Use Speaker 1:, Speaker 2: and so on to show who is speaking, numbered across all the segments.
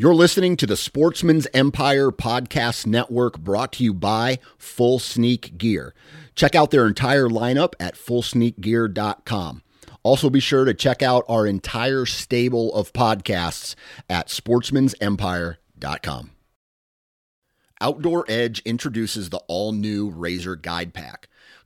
Speaker 1: You're listening to the Sportsman's Empire Podcast Network brought to you by Full Sneak Gear. Check out their entire lineup at fullsneakgear.com. Also, be sure to check out our entire stable of podcasts at sportsmansempire.com. Outdoor Edge introduces the all new Razor Guide Pack.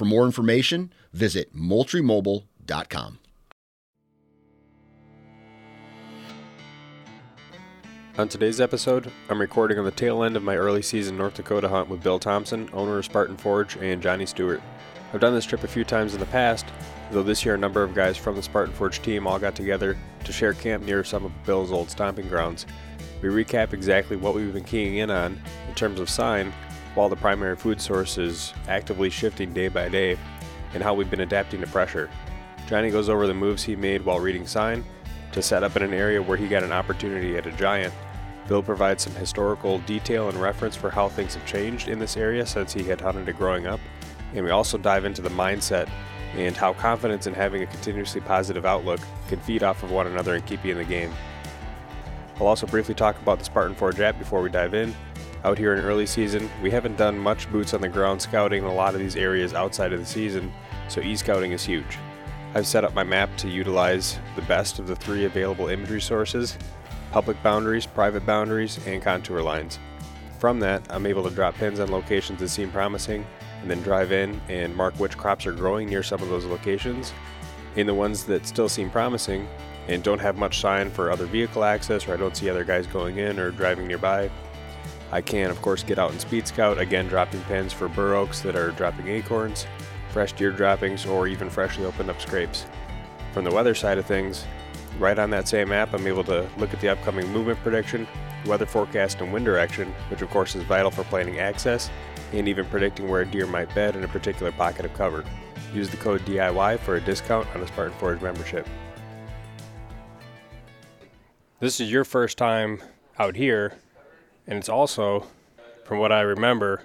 Speaker 1: For more information, visit moultriemobile.com.
Speaker 2: On today's episode, I'm recording on the tail end of my early season North Dakota hunt with Bill Thompson, owner of Spartan Forge, and Johnny Stewart. I've done this trip a few times in the past, though this year a number of guys from the Spartan Forge team all got together to share camp near some of Bill's old stomping grounds. We recap exactly what we've been keying in on in terms of sign, while the primary food source is actively shifting day by day, and how we've been adapting to pressure. Johnny goes over the moves he made while reading sign to set up in an area where he got an opportunity at a giant. Bill provides some historical detail and reference for how things have changed in this area since he had hunted it growing up, and we also dive into the mindset and how confidence in having a continuously positive outlook can feed off of one another and keep you in the game. I'll also briefly talk about the Spartan Forge app before we dive in. Out here in early season, we haven't done much boots on the ground scouting in a lot of these areas outside of the season, so e-scouting is huge. I've set up my map to utilize the best of the three available imagery sources public boundaries, private boundaries, and contour lines. From that, I'm able to drop pins on locations that seem promising and then drive in and mark which crops are growing near some of those locations. In the ones that still seem promising and don't have much sign for other vehicle access or I don't see other guys going in or driving nearby, I can, of course, get out and speed scout, again dropping pins for bur oaks that are dropping acorns, fresh deer droppings, or even freshly opened up scrapes. From the weather side of things, right on that same app, I'm able to look at the upcoming movement prediction, weather forecast, and wind direction, which of course is vital for planning access and even predicting where a deer might bed in a particular pocket of cover. Use the code DIY for a discount on a Spartan Forge membership. This is your first time out here, and it's also, from what I remember,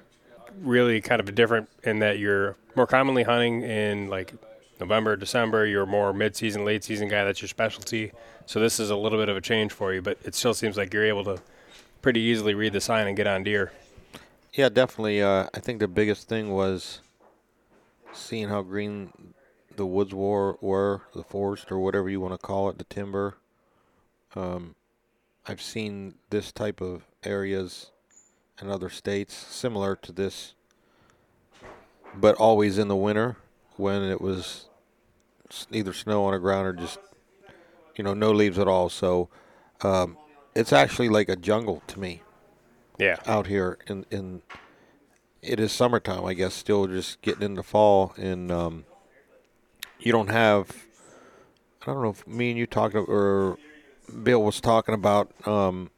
Speaker 2: really kind of a different in that you're more commonly hunting in like November, December. You're more mid-season, late-season guy. That's your specialty. So this is a little bit of a change for you, but it still seems like you're able to pretty easily read the sign and get on deer.
Speaker 3: Yeah, definitely. Uh, I think the biggest thing was seeing how green the woods were, were the forest or whatever you want to call it, the timber. Um, I've seen this type of areas and other states similar to this, but always in the winter when it was either snow on the ground or just you know no leaves at all. So um, it's actually like a jungle to me.
Speaker 2: Yeah,
Speaker 3: out here in in it is summertime, I guess. Still just getting into fall, and um, you don't have. I don't know if me and you talked or Bill was talking about. Um,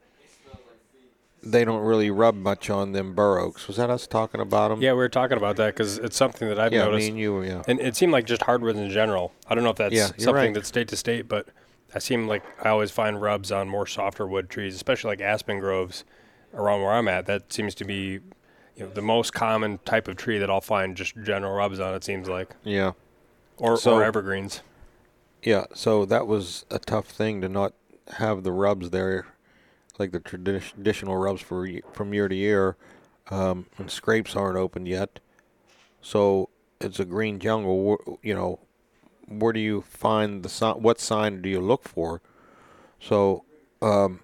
Speaker 3: they don't really rub much on them bur oaks. Was that us talking about them?
Speaker 2: Yeah, we were talking about that because it's something that I've
Speaker 3: yeah,
Speaker 2: noticed.
Speaker 3: me and you, yeah.
Speaker 2: And it seemed like just hardwoods in general. I don't know if that's
Speaker 3: Yeah,
Speaker 2: something
Speaker 3: right.
Speaker 2: that's state to state, but I seem like I always find rubs on more softer wood trees, especially like aspen groves around where I'm at. That seems to be, you know, the most common type of tree that I'll find just general rubs on. It seems like,
Speaker 3: Yeah.
Speaker 2: or
Speaker 3: So-
Speaker 2: or evergreens.
Speaker 3: Yeah, so that was a tough thing to not have the rubs there, like the tradi- traditional rubs for from year to year, um, and scrapes aren't opened yet. So it's a green jungle. You know, where do you find the sign? What sign do you look for? So, um,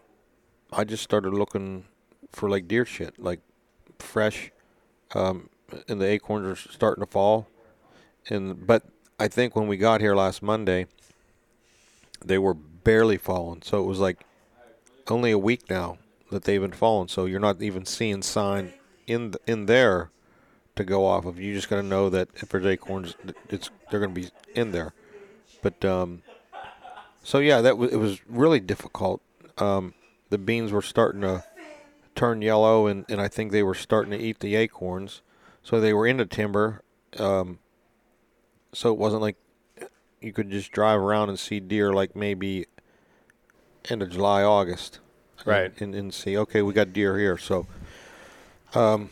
Speaker 3: I just started looking for like deer shit, like fresh, um, and the acorns are starting to fall. And but I think when we got here last Monday, they were barely falling. So it was like only a week now that they've been falling. So you're not even seeing sign in in there to go off of. You just got to know that if there's acorns, it's they're going to be in there. But um, so yeah, that was it was really difficult. Um, the beans were starting to turn yellow, and, and I think they were starting to eat the acorns. So they were in the timber. Um, so it wasn't like you could just drive around and see deer like maybe end of July, August.
Speaker 2: Right.
Speaker 3: And, and see, okay, we got deer here. So, um,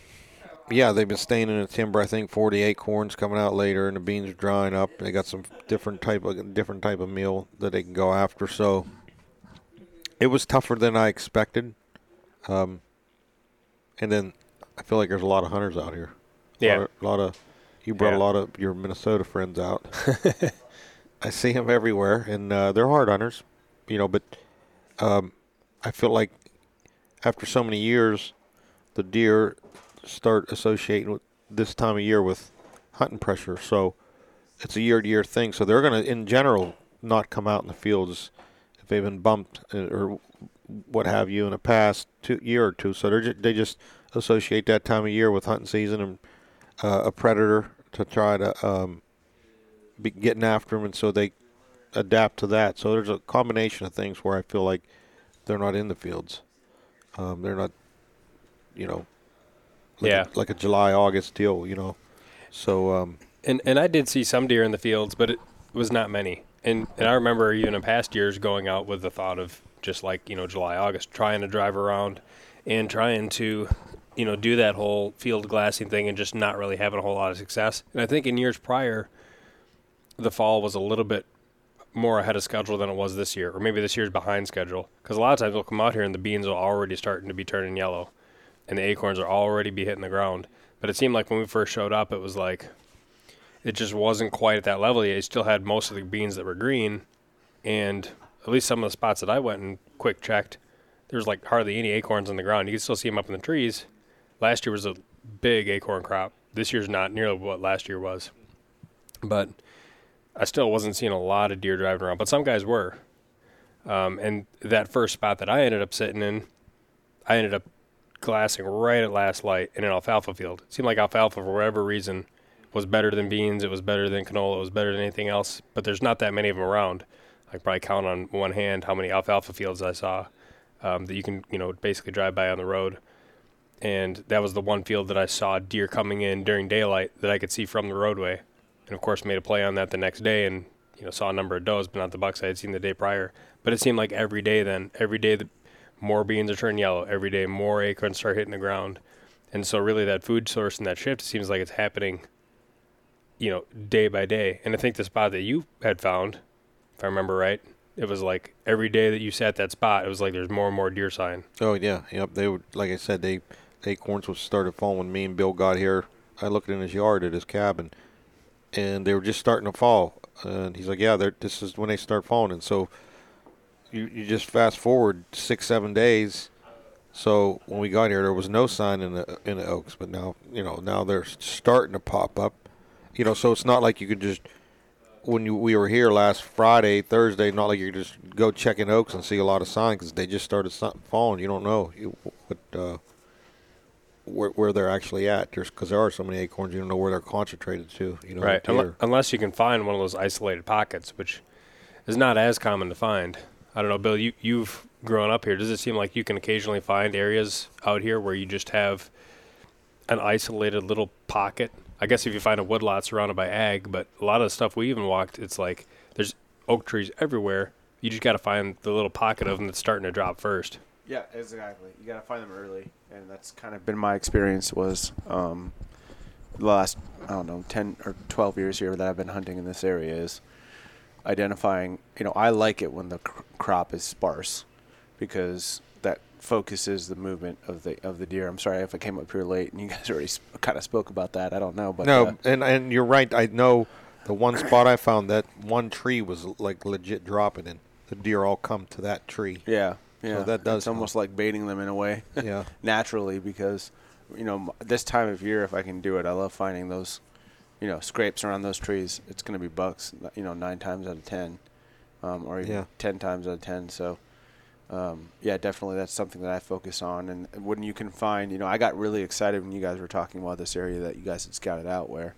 Speaker 3: yeah, they've been staying in the timber. I think 40 acorns coming out later, and the beans are drying up. They got some different type of different type of meal that they can go after. So, it was tougher than I expected. Um, and then I feel like there's a lot of hunters out here. A
Speaker 2: Yeah.
Speaker 3: lot of, a lot of you brought
Speaker 2: Yeah.
Speaker 3: a lot of your Minnesota friends out. I see them everywhere, and uh, they're hard hunters, you know. But um, I feel like after so many years, the deer start associating with this time of year with hunting pressure. So it's a year-to-year thing. So they're going to, in general, not come out in the fields if they've been bumped uh, or what have you in the past two, year or two. So they ju- they just associate that time of year with hunting season and uh, a predator to try to um, be getting after them, and so they adapt to that. So there's a combination of things where I feel like they're not in the fields. Um, they're not, you know, like
Speaker 2: Yeah.
Speaker 3: a, like a July August deal, you know. So um,
Speaker 2: And and I did see some deer in the fields, but it was not many. And and I remember even in past years going out with the thought of just like you know July August, trying to drive around and trying to you know do that whole field glassing thing and just not really having a whole lot of success. And I think in years prior, the fall was a little bit more ahead of schedule than it was this year, or maybe this year's behind schedule. Because a lot of times we'll come out here and the beans are already starting to be turning yellow, and the acorns are already be hitting the ground. But it seemed like when we first showed up, it was like it just wasn't quite at that level yet. You still had most of the beans that were green, and at least some of the spots that I went and quick checked, there's like hardly any acorns on the ground. You can still see them up in the trees. Last year was a big acorn crop. This year's not nearly what last year was, but I still wasn't seeing a lot of deer driving around. But some guys were, um, and that first spot that I ended up sitting in, I ended up glassing right at last light in an alfalfa field. It seemed like alfalfa, for whatever reason, was better than beans. It was better than canola. It was better than anything else. But there's not that many of them around. I could probably count on one hand how many alfalfa fields I saw um, that you can, you know, basically drive by on the road. And that was the one field that I saw deer coming in during daylight that I could see from the roadway. And of course, made a play on that the next day and, you know, saw a number of does, but not the bucks I had seen the day prior. But it seemed like every day then, every day the more beans are turning yellow. Every day more acorns start hitting the ground. And so really that food source and that shift seems like it's happening, you know, day by day. And I think the spot that you had found, if I remember right, it was like every day that you sat that spot, it was like there's more and more deer sign.
Speaker 3: Oh yeah, yep. They would, like I said, they acorns was started falling when me and Bill got here. I looked in his yard at his cabin, and they were just starting to fall. And he's like, "Yeah, this is when they start falling." And so, you you just fast forward six seven days. So when we got here, there was no sign in the in the oaks, but now you know now they're starting to pop up. You know, so it's not like you could just when you, we were here last Friday, Thursday, not like you could just go check in Oaks and see a lot of signs because they just started falling. You don't know what uh, where where they're actually at. Because there are so many acorns, you don't know where they're concentrated to. You know,
Speaker 2: right.
Speaker 3: the
Speaker 2: Unle- unless you can find one of those isolated pockets, which is not as common to find. I don't know, Bill, you, you've grown up here. Does it seem like you can occasionally find areas out here where you just have an isolated little pocket? I guess if you find a woodlot surrounded by ag, but a lot of the stuff we even walked, it's like there's oak trees everywhere. You just got to find the little pocket of them that's starting to drop first.
Speaker 4: Yeah, exactly. You got to find them early, and that's kind of been my experience. Was um, the last I don't know ten or twelve years here that I've been hunting in this area is identifying. You know, I like it when the cr- crop is sparse because that focuses the movement of the of the deer. I'm sorry if I came up here late and you guys already sp- kind of spoke about that. I don't know, but
Speaker 3: no,
Speaker 4: uh,
Speaker 3: and and you're right. I know the one spot I found that one tree was like legit dropping, and the deer all come to that tree.
Speaker 4: yeah, yeah,
Speaker 3: that does
Speaker 4: It's almost like baiting them in a way.
Speaker 3: Yeah.
Speaker 4: naturally because you know this time of year if i can do it i love finding those you know scrapes around those trees it's going to be bucks you know nine times out of ten um, or even
Speaker 3: Yeah.
Speaker 4: ten times out of ten so um, yeah definitely that's something that i focus on and when you can find you know i got really excited when you guys were talking about this area that you guys had scouted out where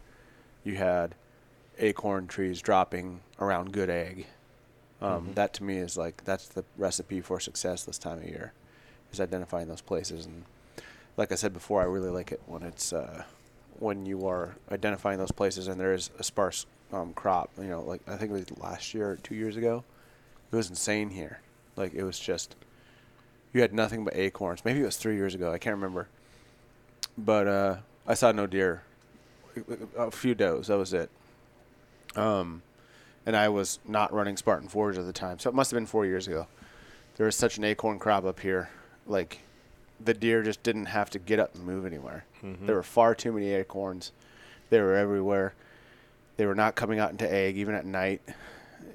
Speaker 4: you had acorn trees dropping around good ag um,
Speaker 3: Mhm.
Speaker 4: that to me is like that's the recipe for success this time of year is identifying those places and like I said before, I really like it when it's uh, when you are identifying those places and there is a sparse um, crop. You know, like I think it was last year or two years ago, it was insane here. Like it was just you had nothing but acorns. Maybe it was three years ago. I can't remember. But uh, I saw no deer, a few does. That was it. Um, and I was not running Spartan Forge at the time, so it must have been four years ago. There was such an acorn crop up here, like the deer just didn't have to get up and move anywhere.
Speaker 3: Mhm.
Speaker 4: There were far too many acorns. They were everywhere. They were not coming out into ag even at night.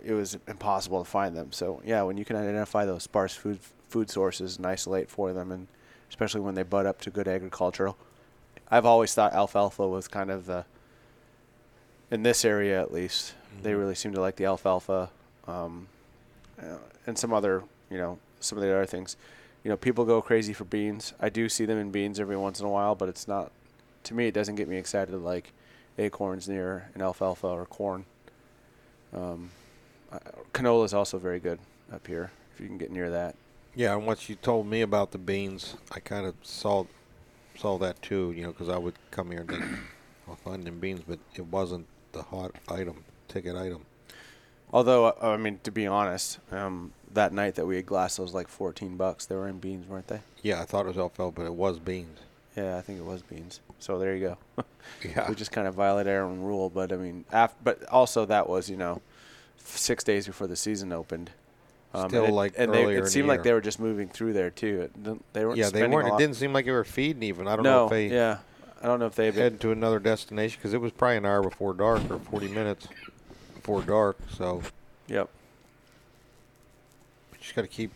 Speaker 4: It was impossible to find them. So yeah, when you can identify those sparse food food sources and isolate for them, and especially when they bud up to good agricultural, I've always thought alfalfa was kind of the in this area at least. They
Speaker 3: Mhm.
Speaker 4: really seem to like the alfalfa, um, uh, and some other you know some of the other things you know, people go crazy for beans. I do see them in beans every once in a while, but it's not. To me, it doesn't get me excited like acorns near an alfalfa or corn. Um, canola is also very good up here if you can get near that.
Speaker 3: Yeah, and what you told me about the beans, I kind of saw saw that too. You know, because I would come here and think, I'll find them beans, but it wasn't the hot item, ticket item.
Speaker 4: Although, uh, I mean, to be honest, um, that night that we had glassed was like 14 bucks, they were in beans, weren't they?
Speaker 3: Yeah, I thought it was alfalfa, but it was beans.
Speaker 4: Yeah, I think it was beans. So there you go.
Speaker 3: Yeah.
Speaker 4: we just kind of violated our own rule, but I mean, af- but also that was you know, six days before the season opened. Um,
Speaker 3: Still,
Speaker 4: and it,
Speaker 3: like,
Speaker 4: and they, it
Speaker 3: the
Speaker 4: seemed like they were just moving through there too. It, didn't- they weren't.
Speaker 3: yeah, they weren't. It didn't seem like they were feeding even. I don't
Speaker 4: no,
Speaker 3: know if they
Speaker 4: yeah, I don't know if been.
Speaker 3: head to another destination because it was probably an hour before dark or 40 minutes before dark. So
Speaker 4: Yep.
Speaker 3: you just got to keep.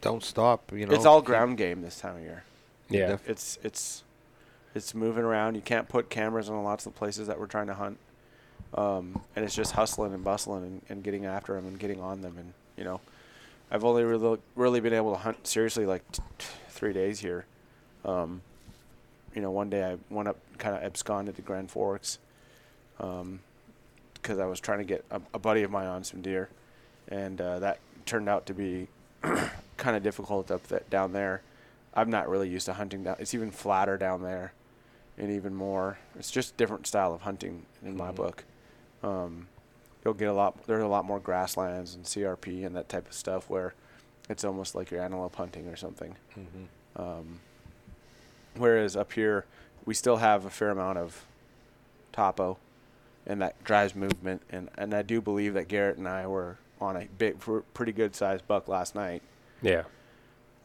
Speaker 3: Don't stop. You know,
Speaker 4: it's all
Speaker 3: keep-
Speaker 4: ground game this time of year.
Speaker 2: Yeah.
Speaker 3: Def-
Speaker 4: It's it's it's moving around. You can't put cameras on lots of places that we're trying to hunt, um, and it's just hustling and bustling and, and getting after them and getting on them. And you know, I've only really really been able to hunt seriously like t- t- three days here. Um, you know, one day I went up kind of absconded to Grand Forks because I was trying to get a, a buddy of mine on some deer, and uh, that turned out to be kind of difficult up that down there. I'm not really used to hunting down. It's even flatter down there, and even more. It's just different style of hunting in my
Speaker 3: Mhm.
Speaker 4: book. Um, you'll get a lot. There's a lot more grasslands and CRP and that type of stuff where it's almost like you're antelope hunting or something.
Speaker 3: Mhm.
Speaker 4: Um, whereas up here, we still have a fair amount of topo, and that drives movement. And, and I do believe that Garrett and I were on a big, pr- pretty good sized buck last night.
Speaker 2: Yeah.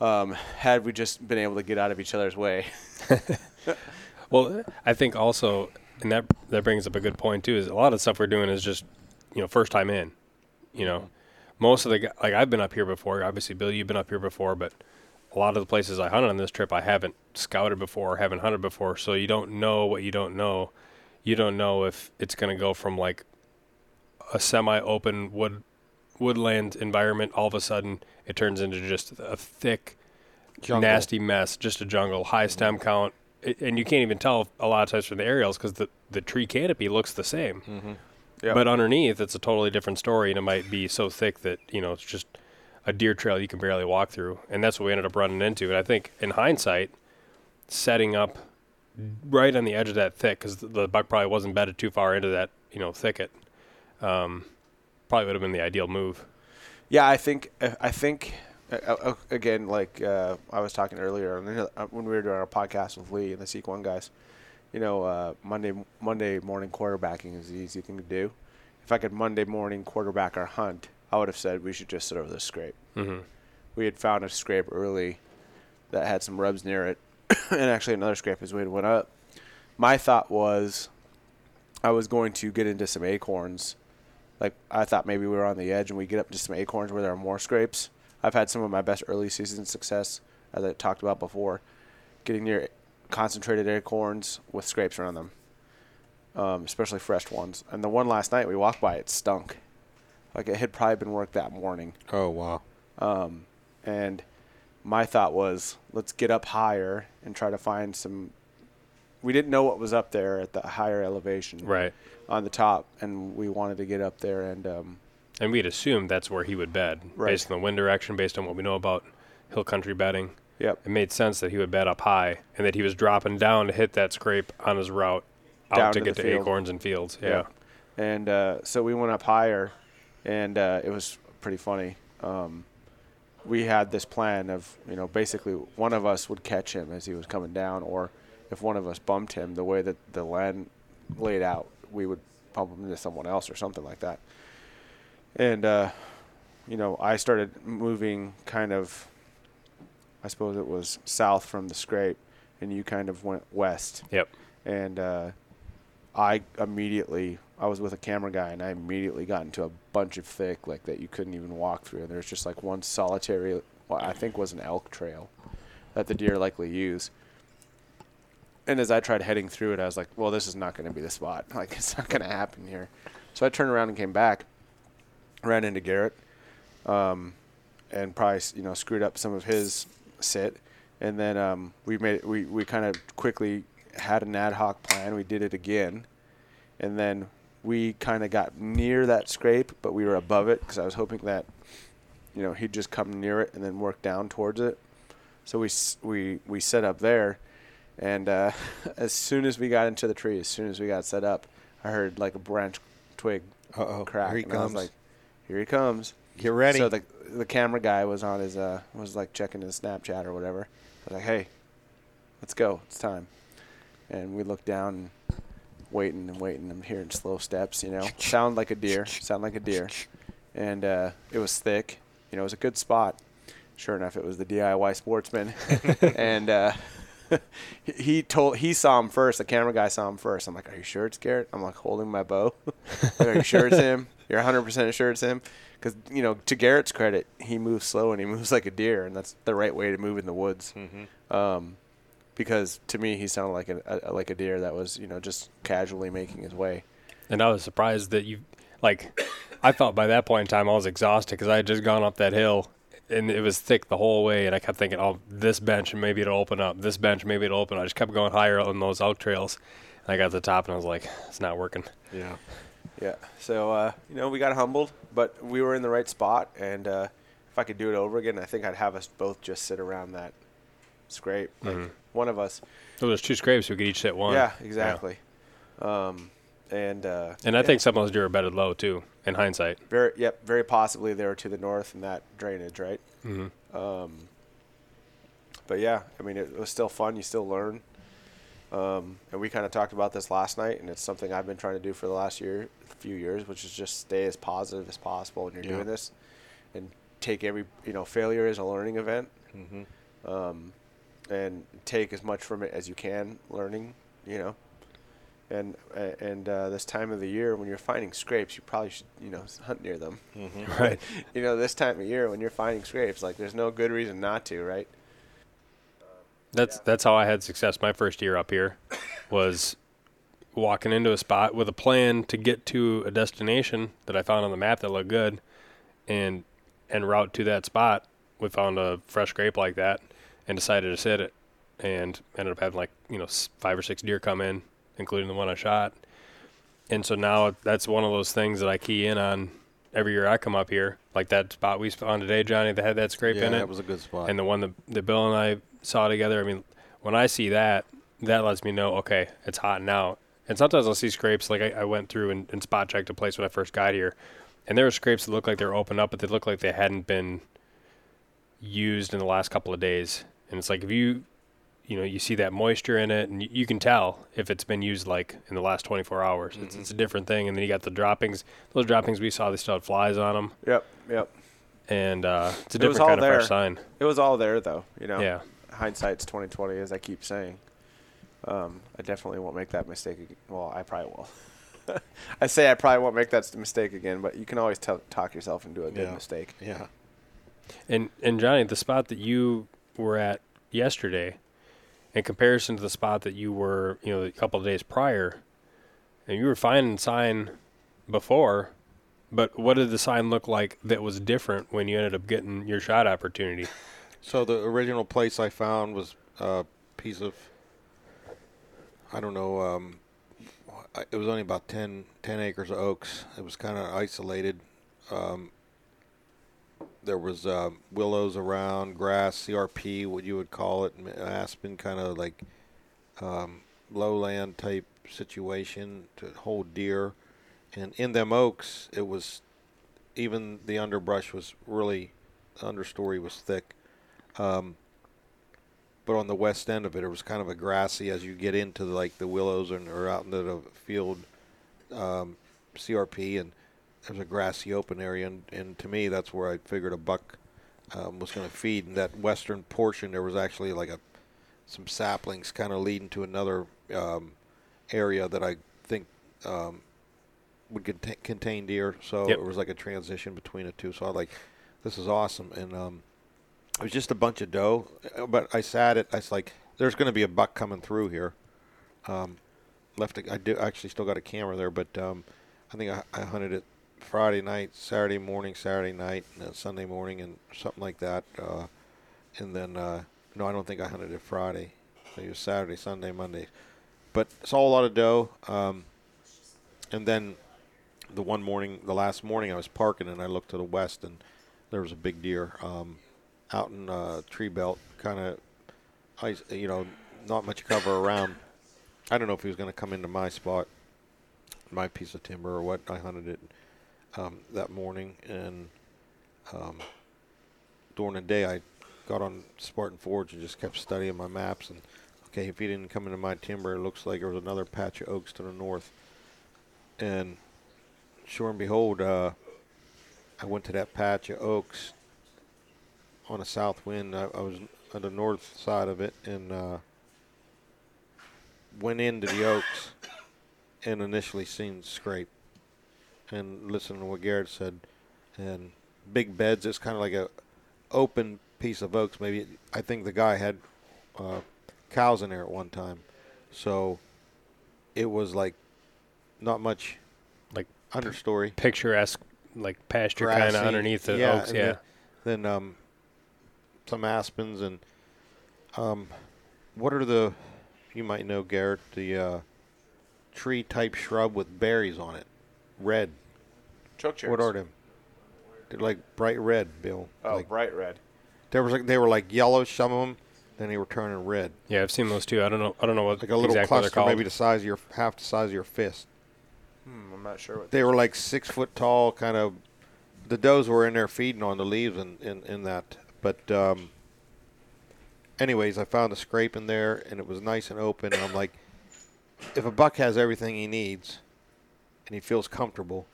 Speaker 4: Um, had we just been able to get out of each other's way.
Speaker 2: Well, I think also, and that that brings up a good point too. Is a lot of stuff we're doing is just, you know, first time in. You know, most of the like I've been up here before. Obviously, Bill, you've been up here before, but a lot of the places I hunted on this trip, I haven't scouted before, haven't hunted before. So you don't know what you don't know. You don't know if it's going to go from like a semi-open wood woodland environment. All of a sudden, it turns into just a thick
Speaker 3: Jungle.
Speaker 2: nasty mess, just a jungle, high stem count, I- and you can't even tell a lot of times from the aerials because the the tree canopy looks the same,
Speaker 3: Mhm.
Speaker 4: Yep.
Speaker 2: but underneath it's a totally different story, and it might be so thick that you know it's just a deer trail you can barely walk through, and that's what we ended up running into. And I think in hindsight, setting up right on the edge of that thick because the, buck probably wasn't bedded too far into that you know thicket, um, probably would have been the ideal move.
Speaker 4: Yeah, I think I think Uh, uh, again, like uh, I was talking earlier uh, when we were doing our podcast with Lee and the SeekOne guys, you know, uh, Monday Monday morning quarterbacking is the easy thing to do. If I could Monday morning quarterback our hunt, I would have said we should just sit over this scrape.
Speaker 2: Mm-hmm.
Speaker 4: We had found a scrape early that had some rubs near it, and actually another scrape as we went up. My thought was, I was going to get into some acorns. Like I thought maybe we were on the edge and we get up to some acorns where there are more scrapes. I've had some of my best early season success, as I talked about before, getting near concentrated acorns with scrapes around them, um, especially fresh ones. And the one last night we walked by, it stunk. Like it had probably been worked that morning.
Speaker 3: Oh wow.
Speaker 4: Um, and my thought was, let's get up higher and try to find some. We didn't know what was up there at the higher elevation,
Speaker 2: Right.
Speaker 4: on the top, and we wanted to get up there and um,
Speaker 2: And we'd assumed that's where he would bed,
Speaker 4: Right.
Speaker 2: based on the wind direction, based on what we know about hill country bedding.
Speaker 4: yep,
Speaker 2: It made sense that he would bed up high and that he was dropping down to hit that scrape on his route out
Speaker 4: Down
Speaker 2: to,
Speaker 4: to
Speaker 2: get to
Speaker 4: field.
Speaker 2: acorns and fields. Yeah.
Speaker 4: Yeah. and uh, so we went up higher, and uh, it was pretty funny. Um, we had this plan of, you know, basically one of us would catch him as he was coming down, or if one of us bumped him, the way that the land laid out, we would bump him into someone else or something like that. And, uh, you know, I started moving kind of, I suppose it was south from the scrape, and you kind of went west
Speaker 2: Yep.
Speaker 4: and uh, I immediately I was with a camera guy and I immediately got into a bunch of thick like that you couldn't even walk through and there's just like one solitary what I think was an elk trail that the deer likely use. And as I tried heading through it, I was like, "Well, this is not going to be the spot. Like, it's not going to happen here." So I turned around and came back, ran into Garrett, um, and probably you know screwed up some of his sit, and then um, we made we we kind of quickly had an ad hoc plan. We did it again, and then we kind of got near that scrape, but we were above it because I was hoping that you know he'd just come near it and then work down towards it. So we we we set up there, and uh, as soon as we got into the tree, as soon as we got set up, I heard like a branch twig
Speaker 3: Uh oh.
Speaker 4: crack,
Speaker 3: Here he
Speaker 4: and
Speaker 3: comes.
Speaker 4: I was like, "Here he comes."
Speaker 3: Get ready.
Speaker 4: So the the camera guy was on his uh was like checking his Snapchat or whatever. I was like, "Hey, let's go. It's time." And we looked down, and waiting and waiting. I'm hearing slow steps. You know, sound like a deer. Sound like a deer. And uh, it was thick. You know, it was a good spot. Sure enough, it was the DIY sportsman. and uh, he- told he saw him first. The camera guy saw him first. I'm like, "Are you sure it's Garrett?" I'm like holding my bow. Are you sure it's him? You're 100 percent sure it's him? Because you know, to Garrett's credit, he moves slow and he moves like a deer, and that's the right way to move in the woods.
Speaker 3: Mm-hmm.
Speaker 4: Um, because to me, he sounded like a, a like a deer that was you know just casually making his way.
Speaker 2: And I was surprised that you, like, I felt by that point in time I was exhausted because I had just gone up that hill and it was thick the whole way. And I kept thinking, oh, this bench and maybe it'll open up. This bench, maybe it'll open. I just kept going higher on those elk trails. And I got to the top and I was like, it's not working.
Speaker 3: Yeah.
Speaker 4: Yeah. So uh, you know, we got humbled, but we were in the right spot, and uh, if I could do it over again, I think I'd have us both just sit around that scrape. Like
Speaker 2: Mhm.
Speaker 4: One of us.
Speaker 2: So there's two scrapes. We could each sit one.
Speaker 4: Yeah, exactly. Um, and uh,
Speaker 2: And I
Speaker 4: yeah,
Speaker 2: think some of those deer are bedded low too, in hindsight.
Speaker 4: very yep, very possibly they were to the north in that drainage, right?
Speaker 2: Mm-hmm.
Speaker 4: Um, but yeah, I mean, it was still fun. You still learn. Um, and we kind of talked about this last night, and it's something I've been trying to do for the last year, few years, which is just stay as positive as possible when you're
Speaker 3: Yeah.
Speaker 4: doing this, and take every you know failure as a learning event,
Speaker 3: Mm-hmm.
Speaker 4: um, and take as much from it as you can, learning, you know. And and uh, this time of the year, when you're finding scrapes, you probably should you know hunt near them.
Speaker 3: Mm-hmm.
Speaker 2: Right.
Speaker 4: You know, this time of year when you're finding scrapes, like there's no good reason not to, right?
Speaker 2: That's that's how I had success my first year up here, was walking into a spot with a plan to get to a destination that I found on the map that looked good, and and route to that spot. We found a fresh scrape like that, and decided to sit it, and ended up having like you know five or six deer come in, including the one I shot. And so now that's one of those things that I key in on every year I come up here, like that spot we found today, Johnny, that had that scrape
Speaker 3: yeah,
Speaker 2: in it
Speaker 3: that was a good spot.
Speaker 2: and the one that, that Bill and I saw together. I mean, when I see that, that lets me know, okay, it's hot now. And sometimes I'll see scrapes, like I, I went through and, and spot checked a place when I first got here, and there were scrapes that looked like they were open up, but they looked like they hadn't been used in the last couple of days, and it's like if you, you know, you see that moisture in it, and you, you can tell if it's been used like in the last 24 hours. It's, it's a different thing. And then you got the droppings. Those droppings we saw, they still had flies on them,
Speaker 4: Yep, yep.
Speaker 2: and uh, it's a
Speaker 4: It was
Speaker 2: different
Speaker 4: all
Speaker 2: kind of
Speaker 4: there.
Speaker 2: fresh sign.
Speaker 4: It was all there though, you know.
Speaker 2: Yeah.
Speaker 4: Hindsight's twenty twenty, as I keep saying. Um, I definitely won't make that mistake. Again. Well, I probably will. I say I probably won't make that mistake again, but you can always tell talk yourself into a good
Speaker 3: Yeah.
Speaker 4: mistake.
Speaker 3: Yeah.
Speaker 2: And and Johnny, the spot that you were at yesterday, in comparison to the spot that you were, you know, a couple of days prior, and you were finding sign before, but what did the sign look like that was different when you ended up getting your shot opportunity?
Speaker 3: So the original place I found was a piece of, I don't know, um, it was only about 10, 10 acres of oaks. It was kind of isolated. Um, there was uh, willows around, grass, CRP, what you would call it, aspen, kind of like um, lowland type situation to hold deer. And in them oaks, it was even the underbrush was really, the understory was thick. Um, but on the west end of it, it was kind of a grassy as you get into like the willows and or out into the field, um, CRP, and there's a grassy open area, and, and to me, that's where I figured a buck um, was going to feed. In that western portion, there was actually like a some saplings kind of leading to another um, area that I think um, would contain, contain deer. So
Speaker 2: Yep.
Speaker 3: it was like a transition between the two. So I was like, this is awesome, and um, it was just a bunch of doe. uh, But I sat it. I was like, there's going to be a buck coming through here. Um, left. A, I do actually still got a camera there, but um, I think I, I hunted it Friday night, Saturday morning, Saturday night, and then Sunday morning, and something like that. Uh, and then uh, no, I don't think I hunted it Friday. It was Saturday, Sunday, Monday. But saw a lot of doe. Um, and then the one morning, the last morning, I was parking and I looked to the west and there was a big deer um, out in uh, tree belt, kind of, you know, not much cover around. I don't know if he was going to come into my spot, my piece of timber or what. I hunted it um, that morning and um, during the day I got on Spartan Forge and just kept studying my maps and okay, if he didn't come into my timber, it looks like there was another patch of oaks to the north. And sure and behold, uh, I went to that patch of oaks on a south wind. I, I was on the north side of it and uh, went into the oaks and initially seen scrape and listened to what Garrett said. And big beds, it's kind of like a open piece of oaks. Maybe I think the guy had uh, cows in there at one time, so it was like not much
Speaker 2: Like
Speaker 3: understory.
Speaker 2: picturesque, like pasture kind of underneath the
Speaker 3: yeah,
Speaker 2: oaks. Yeah.
Speaker 3: Then, then um, some aspens and um, what are the you might know Garrett the uh, tree type shrub with berries on it, red.
Speaker 4: Choke cherries.
Speaker 3: What are them? They're like bright red, Bill.
Speaker 4: Oh,
Speaker 3: like,
Speaker 4: bright red.
Speaker 3: there was like they were like yellow, some of them. Then they were turning red,
Speaker 2: Yeah, I've seen those too. I don't know. I don't know what
Speaker 3: like a little
Speaker 2: exactly they're
Speaker 3: cluster,
Speaker 2: called.
Speaker 3: maybe the size of your half the size of your fist.
Speaker 4: Hmm, I'm not sure what.
Speaker 3: They were like six foot tall, kind of. The does were in there feeding on the leaves and in, in that. But um, anyways, I found a scrape in there, and it was nice and open. And I'm like, if a buck has everything he needs, and he feels comfortable,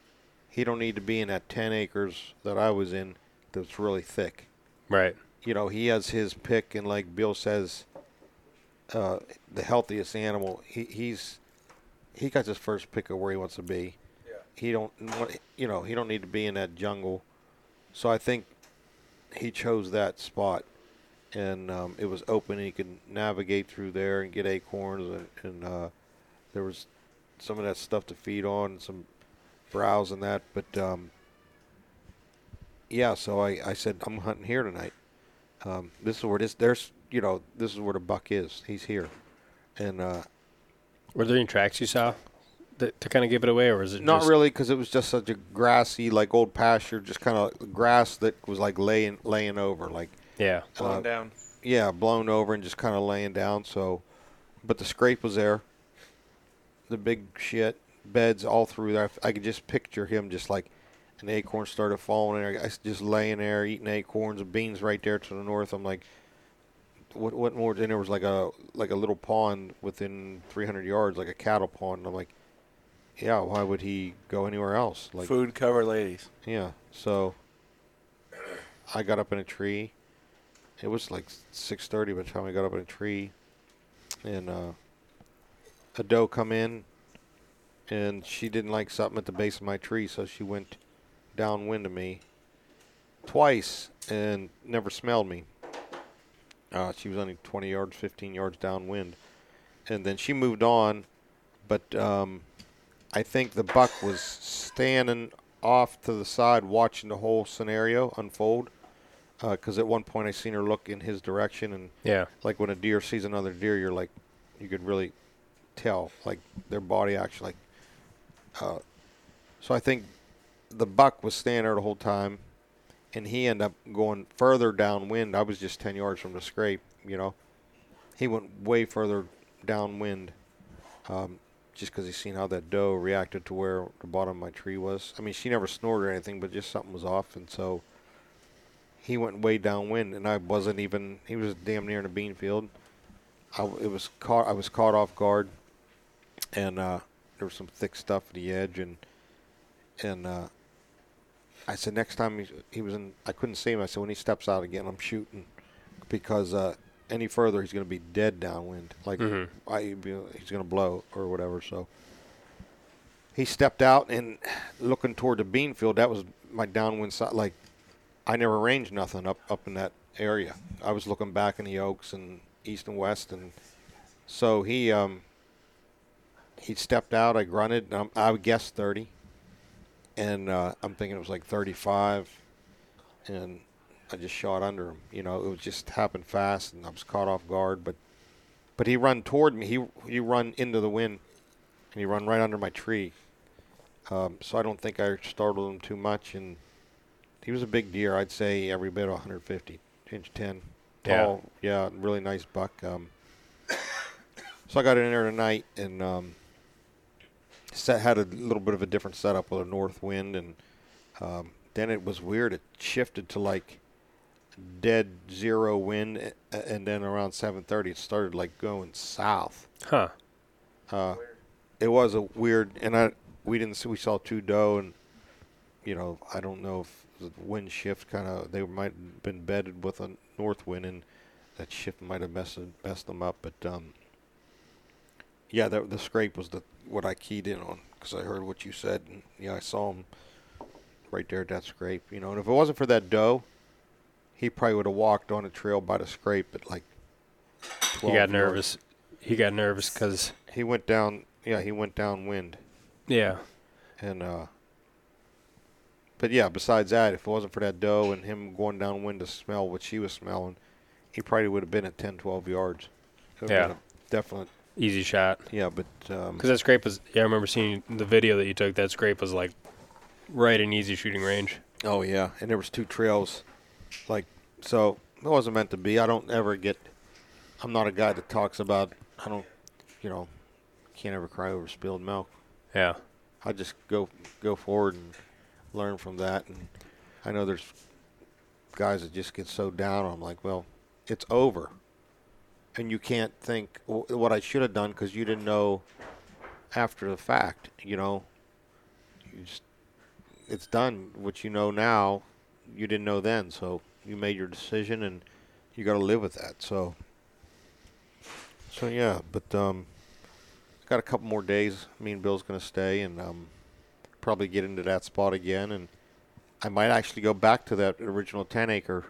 Speaker 3: he don't need to be in that 10 acres that I was in that's really thick.
Speaker 2: right.
Speaker 3: You know, he has his pick, and like Bill says, uh, the healthiest animal. He, he's he got his first pick of where he wants to be.
Speaker 4: Yeah.
Speaker 3: He don't, want- you know, he don't need to be in that jungle. So I think he chose that spot, and um, it was open. And he could navigate through there and get acorns, and, and uh, there was some of that stuff to feed on, some browse and that. But um, yeah, so I, I said I'm hunting here tonight. Um, this is where this there's you know this is where the buck is. He's here, and uh,
Speaker 2: Were there any tracks you saw that, to kind of give it away, or was it
Speaker 3: not
Speaker 2: just,
Speaker 3: really because it was just such a grassy like old pasture, just kind of grass that was like laying laying over, like
Speaker 2: Yeah.
Speaker 4: Blown
Speaker 3: uh,
Speaker 4: down.
Speaker 3: yeah, blown over and just kind of laying down. So, but the scrape was there. The big shit beds all through there. I could just picture him just like, an acorn started falling. And I was just laying there eating acorns and beans right there to the north. I'm like, what what more? And there was like a like a little pond within 300 yards, like a cattle pond. And I'm like, yeah, why would he go anywhere else? Like,
Speaker 4: Food cover ladies.
Speaker 3: yeah. So I got up in a tree. It was like 6:30 by the time I got up in a tree, and uh, a doe come in, and she didn't like something at the base of my tree, so she went downwind of me twice and never smelled me. Uh, she was only 20 yards, 15 yards downwind, and then she moved on, but um, I think the buck was standing off to the side watching the whole scenario unfold. Because at one point I seen her look in his direction, and
Speaker 2: Yeah.
Speaker 3: like when a deer sees another deer, you're like, you could really tell like their body action. Like, uh, so I think the buck was standing there the whole time, and he ended up going further downwind. I was just ten yards from the scrape, you know. He went way further downwind, um, just because he seen how that doe reacted to where the bottom of my tree was. I mean, she never snorted or anything, but just something was off, and so he went way downwind, and I wasn't even. He was damn near in a bean field. I it was caught. I was caught off guard, and uh, there was some thick stuff at the edge, and and uh, I said next time he, he was in, I couldn't see him. I said when he steps out again, I'm shooting, because uh, any further he's going to be dead downwind. Like
Speaker 2: Mhm.
Speaker 3: I, he's going to blow or whatever. So he stepped out and looking toward the bean field. That was my downwind side. Like I never ranged nothing up up in that area. I was looking back in the oaks and east and west, and so he um he stepped out. I grunted. Um, I would guess thirty, and uh, I'm thinking it was like thirty-five, and I just shot under him. You know, it was just happened fast, and I was caught off guard. But but he run toward me. He he run into the wind, and he run right under my tree. Um, so I don't think I startled him too much, and he was a big deer. I'd say every bit of 150 inch 10,
Speaker 2: Yeah.
Speaker 3: tall. Yeah, really nice buck. Um, so I got in there tonight and um, set, had a little bit of a different setup with a north wind, and um, then it was weird. It shifted to like dead zero wind, and then around 7:30 it started like going south.
Speaker 2: Huh.
Speaker 3: Uh, it was a weird, and I we didn't see, we saw two doe, and you know I don't know if the wind shift kind of they might have been bedded with a north wind, and that shift might have messed messed them up. But um, yeah, the the scrape was the what I keyed in on because I heard what you said, and yeah, I saw him right there at that scrape. You know, and if it wasn't for that doe, he probably would have walked on the trail by the scrape at like.
Speaker 2: He got nervous. He got nervous because,
Speaker 3: He went down. Yeah, he went downwind.
Speaker 2: yeah.
Speaker 3: And uh but yeah, besides that, if it wasn't for that doe and him going downwind to smell what she was smelling, he probably would have been at 10, 12 yards. Would've
Speaker 2: Yeah.
Speaker 3: been a Definite.
Speaker 2: Easy shot.
Speaker 3: Yeah, but um,
Speaker 2: Because that scrape was, yeah, I remember seeing the video that you took. That scrape was like right in easy shooting range.
Speaker 3: oh yeah, and there was two trails, like so. It wasn't meant to be. I don't ever get. I'm not a guy that talks about. I don't, you know, can't ever cry over spilled milk.
Speaker 2: Yeah.
Speaker 3: I just go go forward and learn from that. And I know there's guys that just get so down. I'm like, well, it's over, and you can't think "Wh- what I should have done because you didn't know after the fact. You know, you just it's done. What you know now, you didn't know then. So you made your decision, and you got to live with that. So. So yeah, but um, got a couple more days. Me and Bill's gonna stay and um, probably get into that spot again, and I might actually go back to that original ten acre.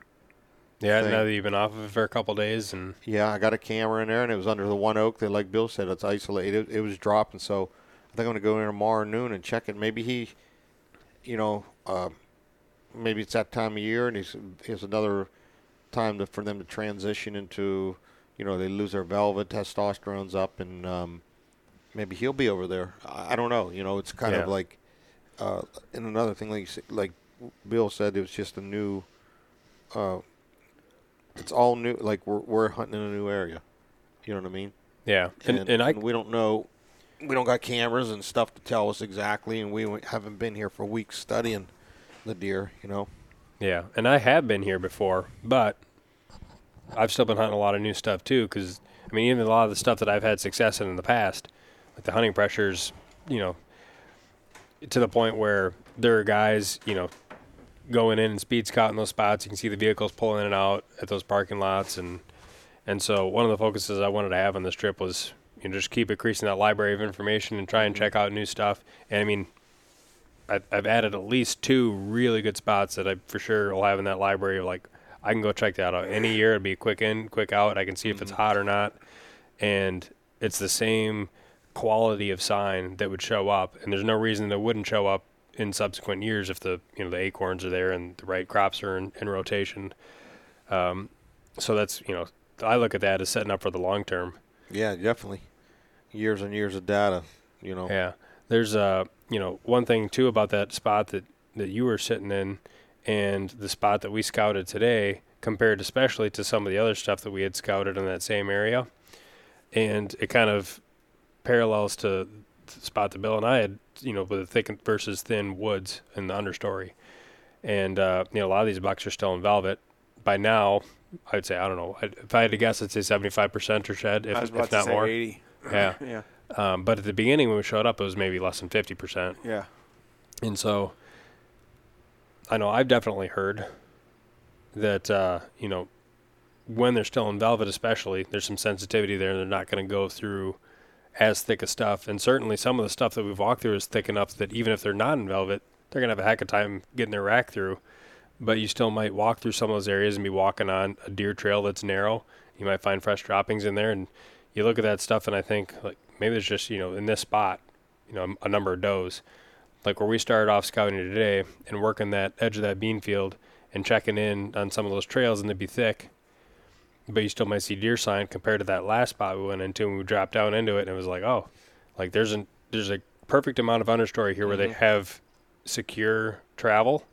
Speaker 2: Yeah,
Speaker 3: Thing.
Speaker 2: now that you've been off of it for a couple days and
Speaker 3: Yeah, I got a camera in there, and it was under the one oak that, like Bill said, it's isolated. It, was dropping, so I think I'm gonna go in tomorrow noon and check it. Maybe he, you know, uh, maybe it's that time of year, and he's he's another time to, for them to transition into, you know, they lose their velvet, testosterone's up, and um, maybe he'll be over there. I, I don't know. You know, it's kind
Speaker 2: Yeah.
Speaker 3: of like, uh, and another thing, like like Bill said, it was just a new. Uh, it's all new. Like we're we're hunting in a new area. You know what I mean?
Speaker 2: yeah. And and, I
Speaker 3: we don't know. We don't got cameras and stuff to tell us exactly, and we haven't been here for weeks studying. the deer. You know.
Speaker 2: Yeah, and I have been here before, but I've still been hunting a lot of new stuff too. Because I mean, even a lot of the stuff that I've had success in in the past, like the hunting pressures, you know, to the point where there are guys, you know, going in and speed scouting those spots. You can see the vehicles pulling in and out at those parking lots, and and so one of the focuses I wanted to have on this trip was you know just keep increasing that library of information and try and check out new stuff. And I mean, I've, I've added at least two really good spots that I for sure will have in that library. Of like I can go check that out any year. It'd be a quick in, quick out. I can see if it's mm-hmm. hot or not, and it's the same quality of sign that would show up. And there's no reason that wouldn't show up in subsequent years if the you know the acorns are there and the right crops are in, in rotation. Um, so that's you know I look at that as setting up for the long term.
Speaker 3: Yeah, definitely. Years and years of data. You know.
Speaker 2: Yeah. There's uh you know one thing too about that spot that that you were sitting in and the spot that we scouted today compared especially to some of the other stuff that we had scouted in that same area and it kind of parallels to spot that bill and i had you know with the thick versus thin woods in the understory and uh, you know a lot of these bucks are still in velvet by now i'd say i don't know I'd, if i had to guess i'd say 75% or shed if,
Speaker 4: I was about
Speaker 2: if
Speaker 4: to
Speaker 2: not
Speaker 4: say
Speaker 2: more
Speaker 4: 80.
Speaker 2: yeah
Speaker 4: Yeah.
Speaker 2: um, but at the beginning when we showed up it was maybe less than 50%
Speaker 4: Yeah.
Speaker 2: and so I know I've definitely heard that uh, you know when they're still in velvet especially there's some sensitivity there and they're not going to go through as thick a stuff and certainly some of the stuff that we've walked through is thick enough that even if they're not in velvet they're going to have a heck of a time getting their rack through. But you still might walk through some of those areas and be walking on a deer trail that's narrow. You might find fresh droppings in there and you look at that stuff and I think like maybe there's just you know in this spot you know a number of does. Like where we started off scouting today and working that edge of that bean field and checking in on some of those trails and they'd be thick but you still might see deer sign compared to that last spot we went into and we dropped down into it and it was like oh like there's an there's a perfect amount of understory here where they have secure travel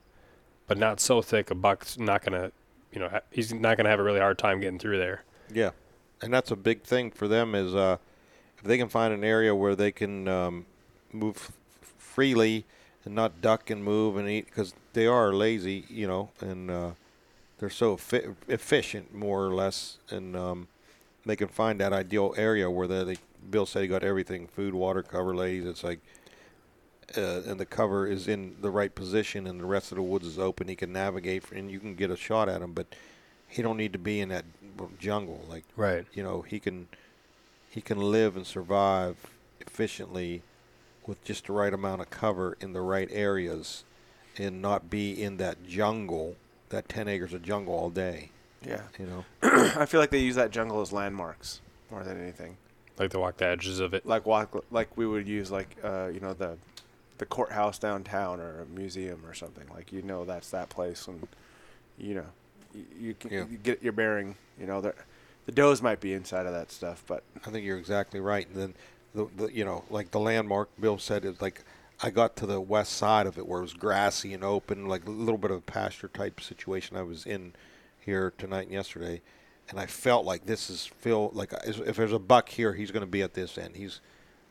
Speaker 2: but not so thick a buck's not gonna you know ha- he's not gonna have a really hard time getting through there.
Speaker 3: Yeah, and that's a big thing for them is uh, if they can find an area where they can um, move f- freely and not duck and move and eat because they are lazy, you know, and uh, they're so effi- efficient more or less, and um, they can find that ideal area where they, they Bill said he got everything: food, water, cover, ladies. It's like. Uh, and the cover is in the right position, and the rest of the woods is open. He can navigate, and you can get a shot at him. But he don't need to be in that jungle. Like
Speaker 2: right
Speaker 3: you know he can he can live and survive efficiently with just the right amount of cover in the right areas and not be in that jungle that 10 acres of jungle all day
Speaker 4: Yeah.
Speaker 3: you know
Speaker 4: I feel like they use that jungle as landmarks more than anything.
Speaker 2: like to walk the edges of it
Speaker 4: Like walk, like we would use like uh, you know the the courthouse downtown or a museum or something. Like you know that's that place and you know you, you can
Speaker 3: Yeah.
Speaker 4: you get your bearing. You know the the does might be inside of that stuff, but
Speaker 3: i think you're exactly right and then the, the you know like the landmark bill said is like i got to the west side of it where it was grassy and open like a little bit of a pasture type situation i was in here tonight and yesterday. And i felt like this is feel like if if there's a buck here he's going to be at this end. He's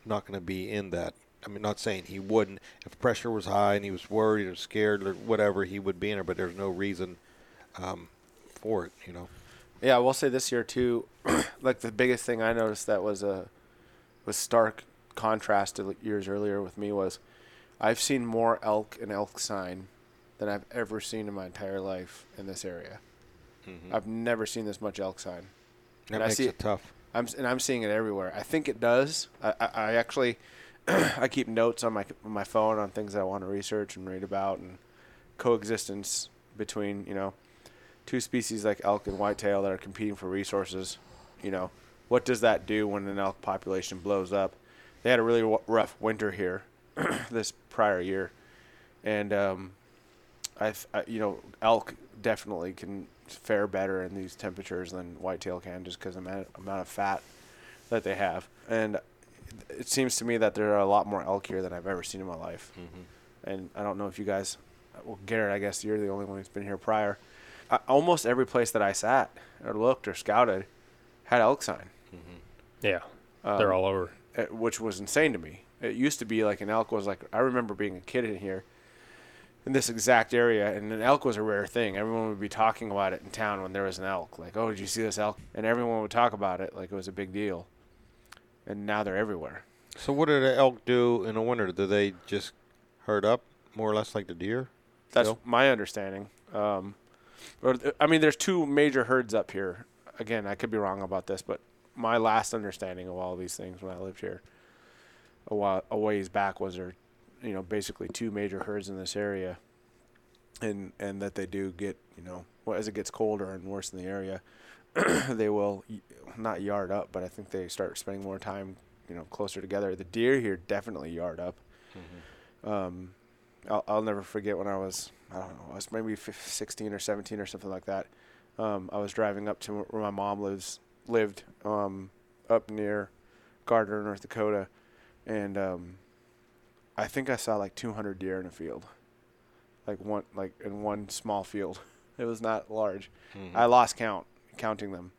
Speaker 3: not going to be in that. I mean not saying he wouldn't. If pressure was high and he was worried or scared or whatever he would be in there but there's no reason um, for it you know?
Speaker 4: Yeah, I will say this year too. like the biggest thing I noticed that was a was stark contrast to years earlier with me was I've seen more elk and elk sign than I've ever seen in my entire life in this area. Mm-hmm. I've never seen this much elk sign.
Speaker 3: that
Speaker 4: And I
Speaker 3: makes
Speaker 4: see
Speaker 3: it tough
Speaker 4: I'm and I'm seeing it everywhere. I think it does. I, I, I actually I keep notes on my on my phone on things that I want to research and read about and coexistence between you know two species like elk and whitetail that are competing for resources. You know, what does that do when an elk population blows up? They had a really w- rough winter here this prior year, and um, I, you know elk definitely can fare better in these temperatures than whitetail can just because of the amount, amount of fat that they have. And it seems to me that there are a lot more elk here than I've ever seen in my life. And I don't know if you guys, well, Garrett, I guess you're the only one who's been here prior. I, almost every place that I sat or looked or scouted had elk sign,
Speaker 2: yeah
Speaker 4: Um,
Speaker 2: they're all over
Speaker 4: uh, which was insane to me. It used to be like an elk was like I remember being a kid in here. in this exact area, and an elk was a rare thing. Everyone would be talking about it in town when there was an elk. Like, oh, did you see this elk? And everyone would talk about it like it was a big deal. And now they're everywhere.
Speaker 3: So what do the elk do in the winter? Do they just herd up more or less like the deer?
Speaker 4: That's
Speaker 3: Still?
Speaker 4: my understanding. Um, th- I mean, there's two major herds up here. Again, I could be wrong about this, but my last understanding of all these things when I lived here a while a ways back was there, you know, basically two major herds in this area, and and that they do get, you know, well, as it gets colder and worse in the area, they will not yard up, but I think they start spending more time, you know, closer together. The deer here definitely yard up. Um, I'll, I'll never forget when I was I don't know I was maybe fif- 16 or 17 or something like that. Um, I was driving up to where my mom lives lived um, up near Gardner, North Dakota, and um, I think I saw like 200 deer in a field, like one like in one small field. It was not large. I lost count counting them,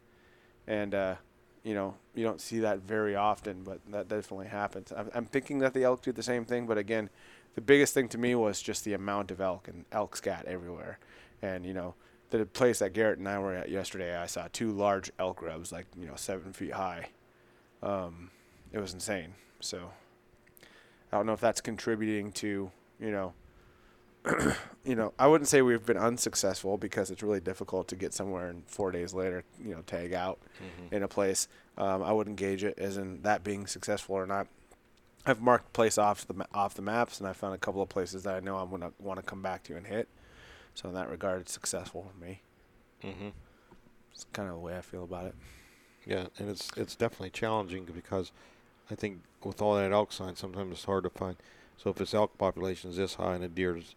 Speaker 4: and uh, you know you don't see that very often, but that definitely happens. I'm, I'm thinking that the elk do the same thing, but again, the biggest thing to me was just the amount of elk and elk scat everywhere, and you know the place that Garrett and I were at yesterday, I saw two large elk rubs, like you know seven feet high. Um, it was insane. So I don't know if that's contributing to you know. you know, I wouldn't say we've been unsuccessful because it's really difficult to get somewhere and four days later, you know, tag out in a place. Um, I wouldn't gauge it as in that being successful or not. I've marked place off the ma- off the maps, and I found a couple of places that I know I'm gonna want to come back to and hit. So in that regard, it's successful for me.
Speaker 3: Mm-hmm.
Speaker 4: It's kind of the way I feel about it.
Speaker 3: Yeah, and it's it's definitely challenging because I think with all that elk sign, sometimes it's hard to find. So if this elk population is this high and the deer's,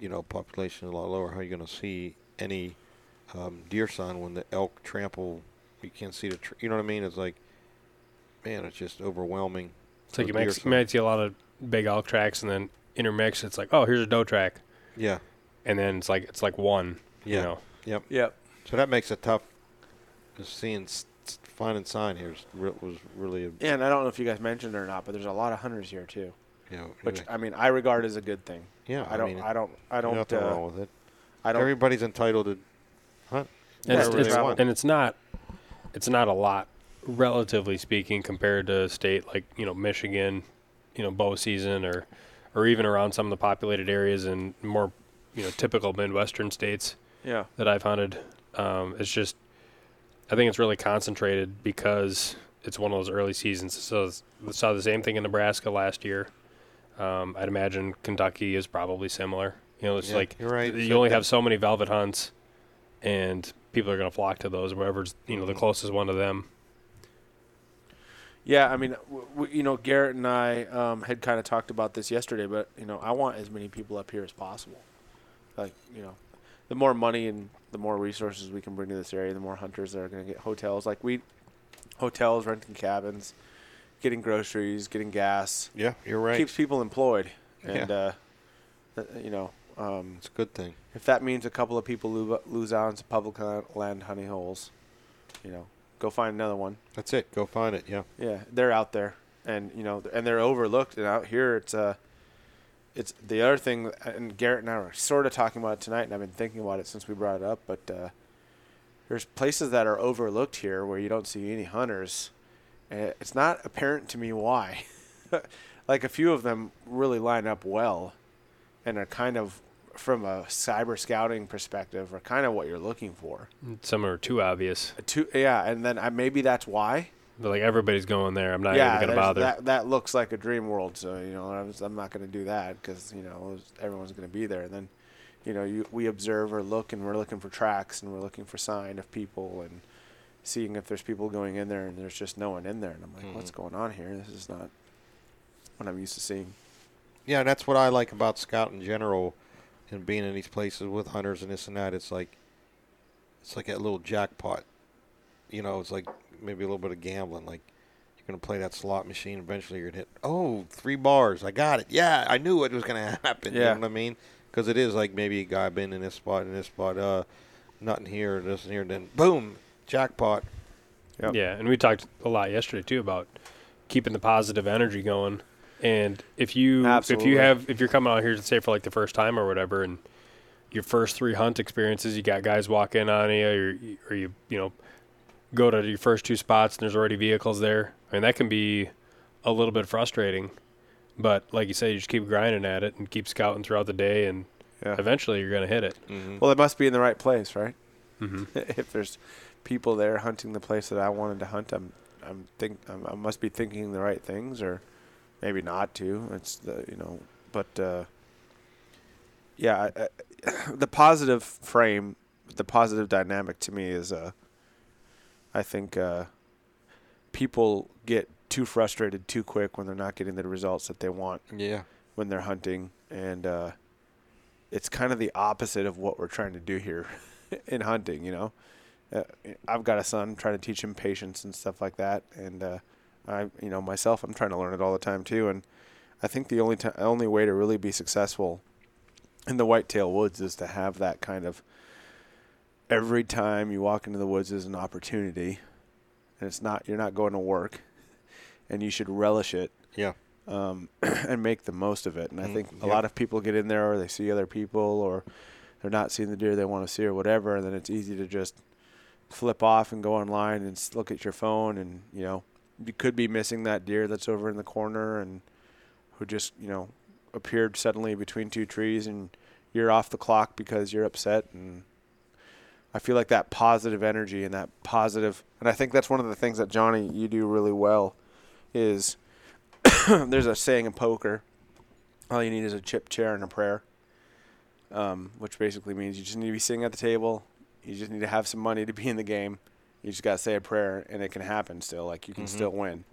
Speaker 3: you know, population is a lot lower, how are you going to see any um, deer sign when the elk trample? You can't see the, tr- you know what I mean? It's like, man, it's just overwhelming.
Speaker 2: It's like you
Speaker 3: deer
Speaker 2: might, you might see a lot of big elk tracks, and then intermix. It's like, oh, here's a doe track,
Speaker 3: Yeah,
Speaker 2: and then it's like it's like one.
Speaker 3: Yeah.
Speaker 2: You know,
Speaker 3: yep.
Speaker 4: Yep.
Speaker 3: So that makes it tough. Just seeing, s- s- finding sign here is re- was really, a,
Speaker 4: Yeah, and I don't know if you guys mentioned it or not, but there's a lot of hunters here too,
Speaker 3: you know,
Speaker 4: which
Speaker 3: anyway.
Speaker 4: I mean I regard as a good thing.
Speaker 3: yeah,
Speaker 4: I don't.
Speaker 3: mean,
Speaker 4: I don't. I don't.
Speaker 3: nothing
Speaker 4: Uh,
Speaker 3: wrong with it.
Speaker 4: I don't.
Speaker 3: Everybody's entitled to hunt.
Speaker 2: and, it's, it's, and it's not it's not a lot, relatively speaking, compared to a state like you know Michigan, you know bow season, or or even around some of the populated areas and more you know typical Midwestern states.
Speaker 4: yeah.
Speaker 2: that I've hunted. Um, it's just, I think it's really concentrated because it's one of those early seasons. So saw the same thing in Nebraska last year. Um, I'd imagine Kentucky is probably similar. You know, it's
Speaker 3: Yeah,
Speaker 2: like
Speaker 3: you're right.
Speaker 2: you only have so many velvet hunts, and people are going to flock to those. Wherever's you know the
Speaker 3: Mhm.
Speaker 2: closest one to them.
Speaker 4: Yeah, I mean, w- w- you know, Garrett and I um, had kind of talked about this yesterday, but you know, I want as many people up here as possible. Like, you know, the more money and the more resources we can bring to this area, the more hunters that are going to get hotels. Like we, hotels, renting cabins, getting groceries, getting gas,
Speaker 3: Yeah, you're right.
Speaker 4: keeps people employed, and
Speaker 3: Yeah.
Speaker 4: uh, uh, you know, um,
Speaker 3: it's a good thing.
Speaker 4: if that means a couple of people lose, lose out on some public land honey holes, you know, go find another one.
Speaker 3: That's it. Go find it. Yeah.
Speaker 4: Yeah, they're out there, and you know, and they're overlooked. And out here, it's uh, it's the other thing. And Garrett and I were sort of talking about it tonight, and I've been thinking about it since we brought it up. But uh, there's places that are overlooked here where you don't see any hunters, and it's not apparent to me why. like a few of them really line up well, and are kind of from a cyber scouting perspective are kind of what you're looking for.
Speaker 2: Some are too obvious.
Speaker 4: Uh, Two, yeah, and then uh, maybe that's why.
Speaker 2: They're like everybody's going there. I'm not
Speaker 4: yeah,
Speaker 2: even going to
Speaker 4: there's-
Speaker 2: bother.
Speaker 4: That that looks like a dream world. So you know, I'm, I'm not going to do that because you know everyone's going to be there. And then, you know, you we observe or look, and we're looking for tracks, and we're looking for sign of people, and seeing if there's people going in there, and there's just no one in there. And I'm like, what's mm-hmm. going on here? This is not what I'm used to seeing.
Speaker 3: Yeah, and that's what I like about scout in general, and being in these places with hunters and this and that. It's like, it's like that little jackpot. You know, it's like maybe a little bit of gambling. Like you're gonna play that slot machine. Eventually, you're gonna hit. Oh, three bars. I got it. Yeah, I knew it was gonna happen. You
Speaker 4: Yeah.
Speaker 3: know what I mean? Because it is like maybe a guy been in this spot in this spot. Uh, nothing here, this and here. Then boom, jackpot.
Speaker 4: Yep.
Speaker 2: Yeah, and we talked a lot yesterday too about keeping the positive energy going. And if you if you have if you're coming out here to say for like the first time or whatever, and your first three hunt experiences, you got guys walk in on you, or or you you know go to your first two spots and there's already vehicles there. I mean that can be a little bit frustrating, but like you say, you just keep grinding at it and keep scouting throughout the day, and
Speaker 4: Yeah.
Speaker 2: eventually you're gonna hit it.
Speaker 3: Mm-hmm.
Speaker 4: Well, it must be in the right place, right?
Speaker 2: hmm
Speaker 4: if there's people there hunting the place that I wanted to hunt, I'm I'm think I'm, I must be thinking the right things, or maybe not to. It's the you know, but uh, yeah, I, I, the positive frame, the positive dynamic to me is uh, I think uh, people get too frustrated too quick when they're not getting the results that they want
Speaker 3: Yeah.
Speaker 4: when they're hunting, and uh, it's kind of the opposite of what we're trying to do here in hunting. You know, uh, I've got a son trying to teach him patience and stuff like that, and uh, I, you know, myself, I'm trying to learn it all the time too. And I think the only ti only way to really be successful in the whitetail woods is to have that kind of every time you walk into the woods is an opportunity, and it's not you're not going to work, and you should relish it
Speaker 3: Yeah.
Speaker 4: um, and make the most of it. And I
Speaker 3: Mm,
Speaker 4: think a
Speaker 3: yep.
Speaker 4: lot of people get in there, or they see other people, or they're not seeing the deer they want to see, or whatever. And then it's easy to just flip off and go online and look at your phone, and you know you could be missing that deer that's over in the corner and who just you know appeared suddenly between two trees, and you're off the clock because you're upset and. I feel like that positive energy and that positive, and I think that's one of the things that Johnny you do really well, is there's a saying in poker all you need is a chip chair and a prayer um, which basically means you just need to be sitting at the table you just need to have some money to be in the game you just got to say a prayer and it can happen still like you can
Speaker 3: Mhm.
Speaker 4: still win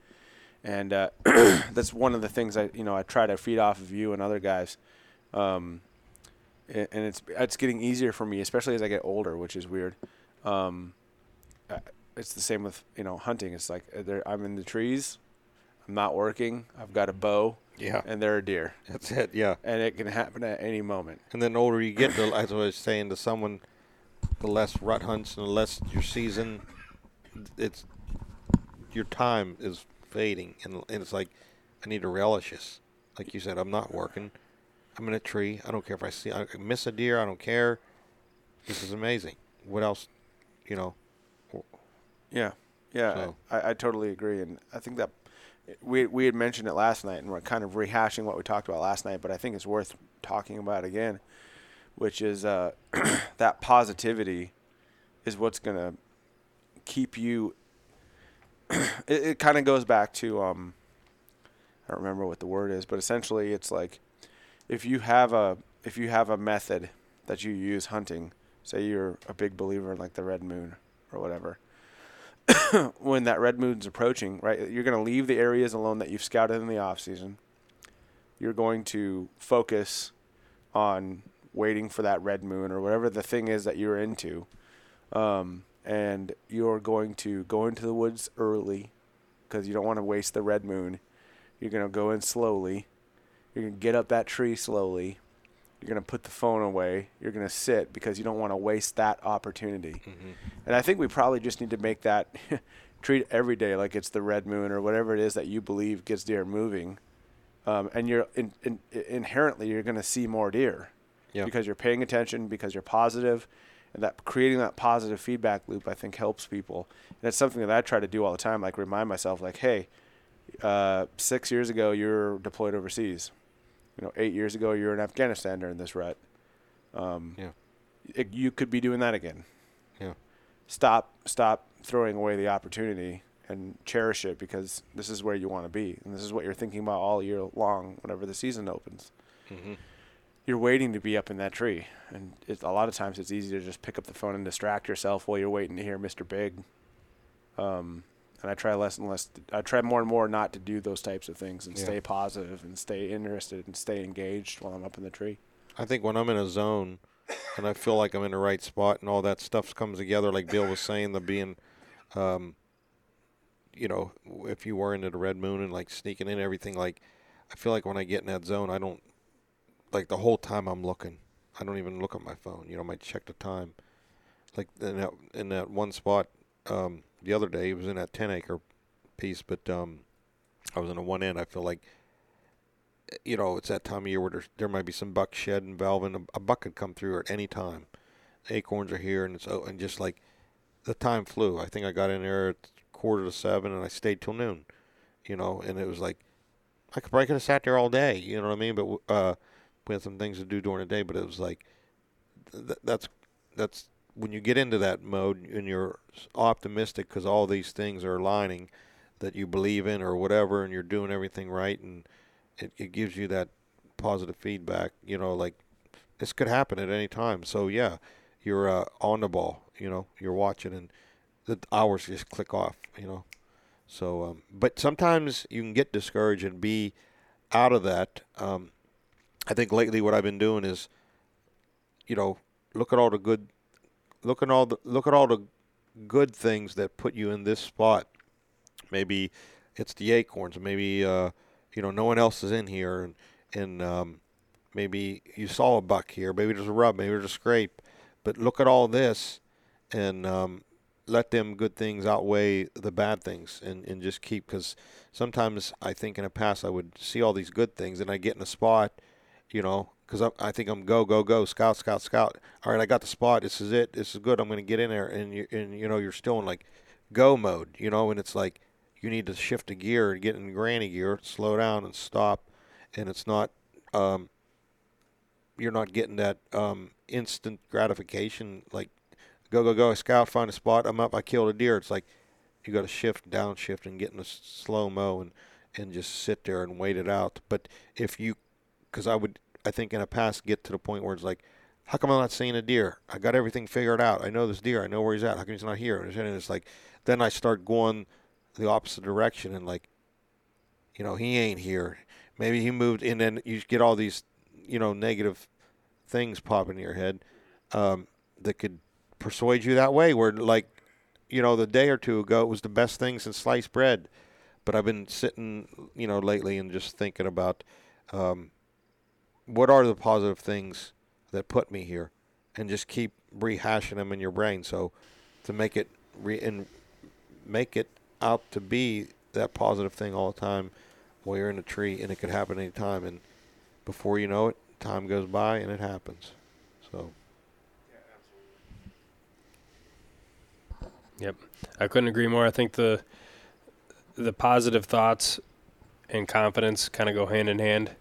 Speaker 4: and uh, that's one of the things i you know i try to feed off of you and other guys um, and it's it's getting easier for me especially as i get older which is weird um, it's the same with you know hunting it's like uh, i'm in the trees I'm not working. I've got a bow,
Speaker 3: Yeah.
Speaker 4: and there are deer,
Speaker 3: That's it. Yeah.
Speaker 4: and it can happen at any moment.
Speaker 3: And then the older you get, the, as I was saying to someone, the less rut hunts and the less your season, it's your time is fading, and, and it's like I need to relish this. Like you said, I'm not working. I'm in a tree. I don't care if I see I miss a deer. I don't care. This is amazing. What else? You know.
Speaker 4: Yeah, yeah,
Speaker 3: So-
Speaker 4: I, I totally agree, and I think that we we had mentioned it last night, and we're kind of rehashing what we talked about last night, but I think it's worth talking about again, which is uh, that positivity is what's gonna keep you. it it kind of goes back to um, I don't remember what the word is, but essentially it's like if you have a if you have a method that you use hunting, say you're a big believer in like the red moon or whatever when that red moon's approaching, right? You're going to leave the areas alone that you've scouted in the off season. You're going to focus on waiting for that red moon or whatever the thing is that you're into. Um, and you're going to go into the woods early because you don't want to waste the red moon. You're going to go in slowly. You're going to get up that tree slowly. You're going to put the phone away. You're going to sit because you don't want to waste that opportunity. And I think we probably just need to make that treat every day like it's the red moon or whatever it is that you believe gets deer moving. Um, and you're in, in, inherently you're going to see more deer
Speaker 3: Yeah.
Speaker 4: because you're paying attention, because you're positive, and that creating that positive feedback loop I think helps people. And it's something that I try to do all the time, like remind myself, like, hey, uh, six years ago you're deployed overseas. You know, eight years ago you were in Afghanistan during this rut. Um,
Speaker 3: Yeah.
Speaker 4: it, you could be doing that again
Speaker 3: Yeah.
Speaker 4: stop stop throwing away the opportunity and cherish it because this is where you want to be and this is what you're thinking about all year long whenever the season opens
Speaker 3: Mm-hmm.
Speaker 4: you're waiting to be up in that tree and it's a lot of times it's easy to just pick up the phone and distract yourself while you're waiting to hear mr big um, and i try less and less i try more and more not to do those types of things and
Speaker 3: Yeah.
Speaker 4: stay positive and stay interested and stay engaged while i'm up in the tree
Speaker 3: I think when I'm in a zone and I feel like I'm in the right spot and all that stuff comes together, like Bill was saying, the being, um, you know, if you were into the red moon and like sneaking in everything, like I feel like when I get in that zone, I don't like the whole time I'm looking. I don't even look at my phone. You know, I might check the time. Like in that in that one spot um, the other day, it was in that ten acre piece, but um, I was in a one end. I feel like you know, it's that time of year where there might be some buck shed and valve, and a, a buck could come through at any time. Acorns are here, and it's oh, and just like the time flew. I think I got in there at quarter to seven, and I stayed till noon. You know, and it was like I could probably could have sat there all day. You know what I mean? But uh, we had some things to do during the day. But it was like th- that's that's when you get into that mode and you're optimistic because all these things are aligning that you believe in or whatever, and you're doing everything right, and it, it gives you that positive feedback. You know, like this could happen at any time. So yeah, you're uh, on the ball. You know, you're watching, and the hours just click off. You know, so um, but sometimes you can get discouraged and be out of that. Um, I think lately what I've been doing is, you know, look at all the good, look at all the look at all the good things that put you in this spot. Maybe it's the acorns. Maybe uh, you know no one else is in here, and and um, maybe you saw a buck here. Maybe there's a rub. Maybe there's a scrape. But look at all this, and um, let them good things outweigh the bad things, and and just keep. Because sometimes I think in the past I would see all these good things, and I get in a spot, you know, because I, I think I'm go go go scout scout scout. All right, I got the spot. This is it. This is good. I'm going to get in there, and you and you know you're still in like go mode, you know, and it's like you need to shift a gear and get in granny gear, slow down and stop, and it's not. Um, you're not getting that um, instant gratification like go go go scout find a spot i'm up i killed a deer it's like you got to shift downshift and get in a slow mo and and just sit there and wait it out but if you because i would i think in a past get to the point where it's like how come i'm not seeing a deer? I got everything figured out. I know this deer. I know where he's at. How come he's not here? And it's like then i start going the opposite direction and like you know he ain't here. Maybe he moved and then you get all these you know negative things pop in your head um, that could persuade you that way. Where like, you know, the day or two ago it was the best thing since sliced bread, but I've been sitting, you know, lately and just thinking about um, what are the positive things that put me here, and just keep rehashing them in your brain. So to make it re- and make it out to be that positive thing all the time while you're in a tree, and it could happen anytime. And before you know it, time goes by and it happens. So.
Speaker 2: Yep, I couldn't agree more. I think the the positive thoughts and confidence kind of go hand in hand.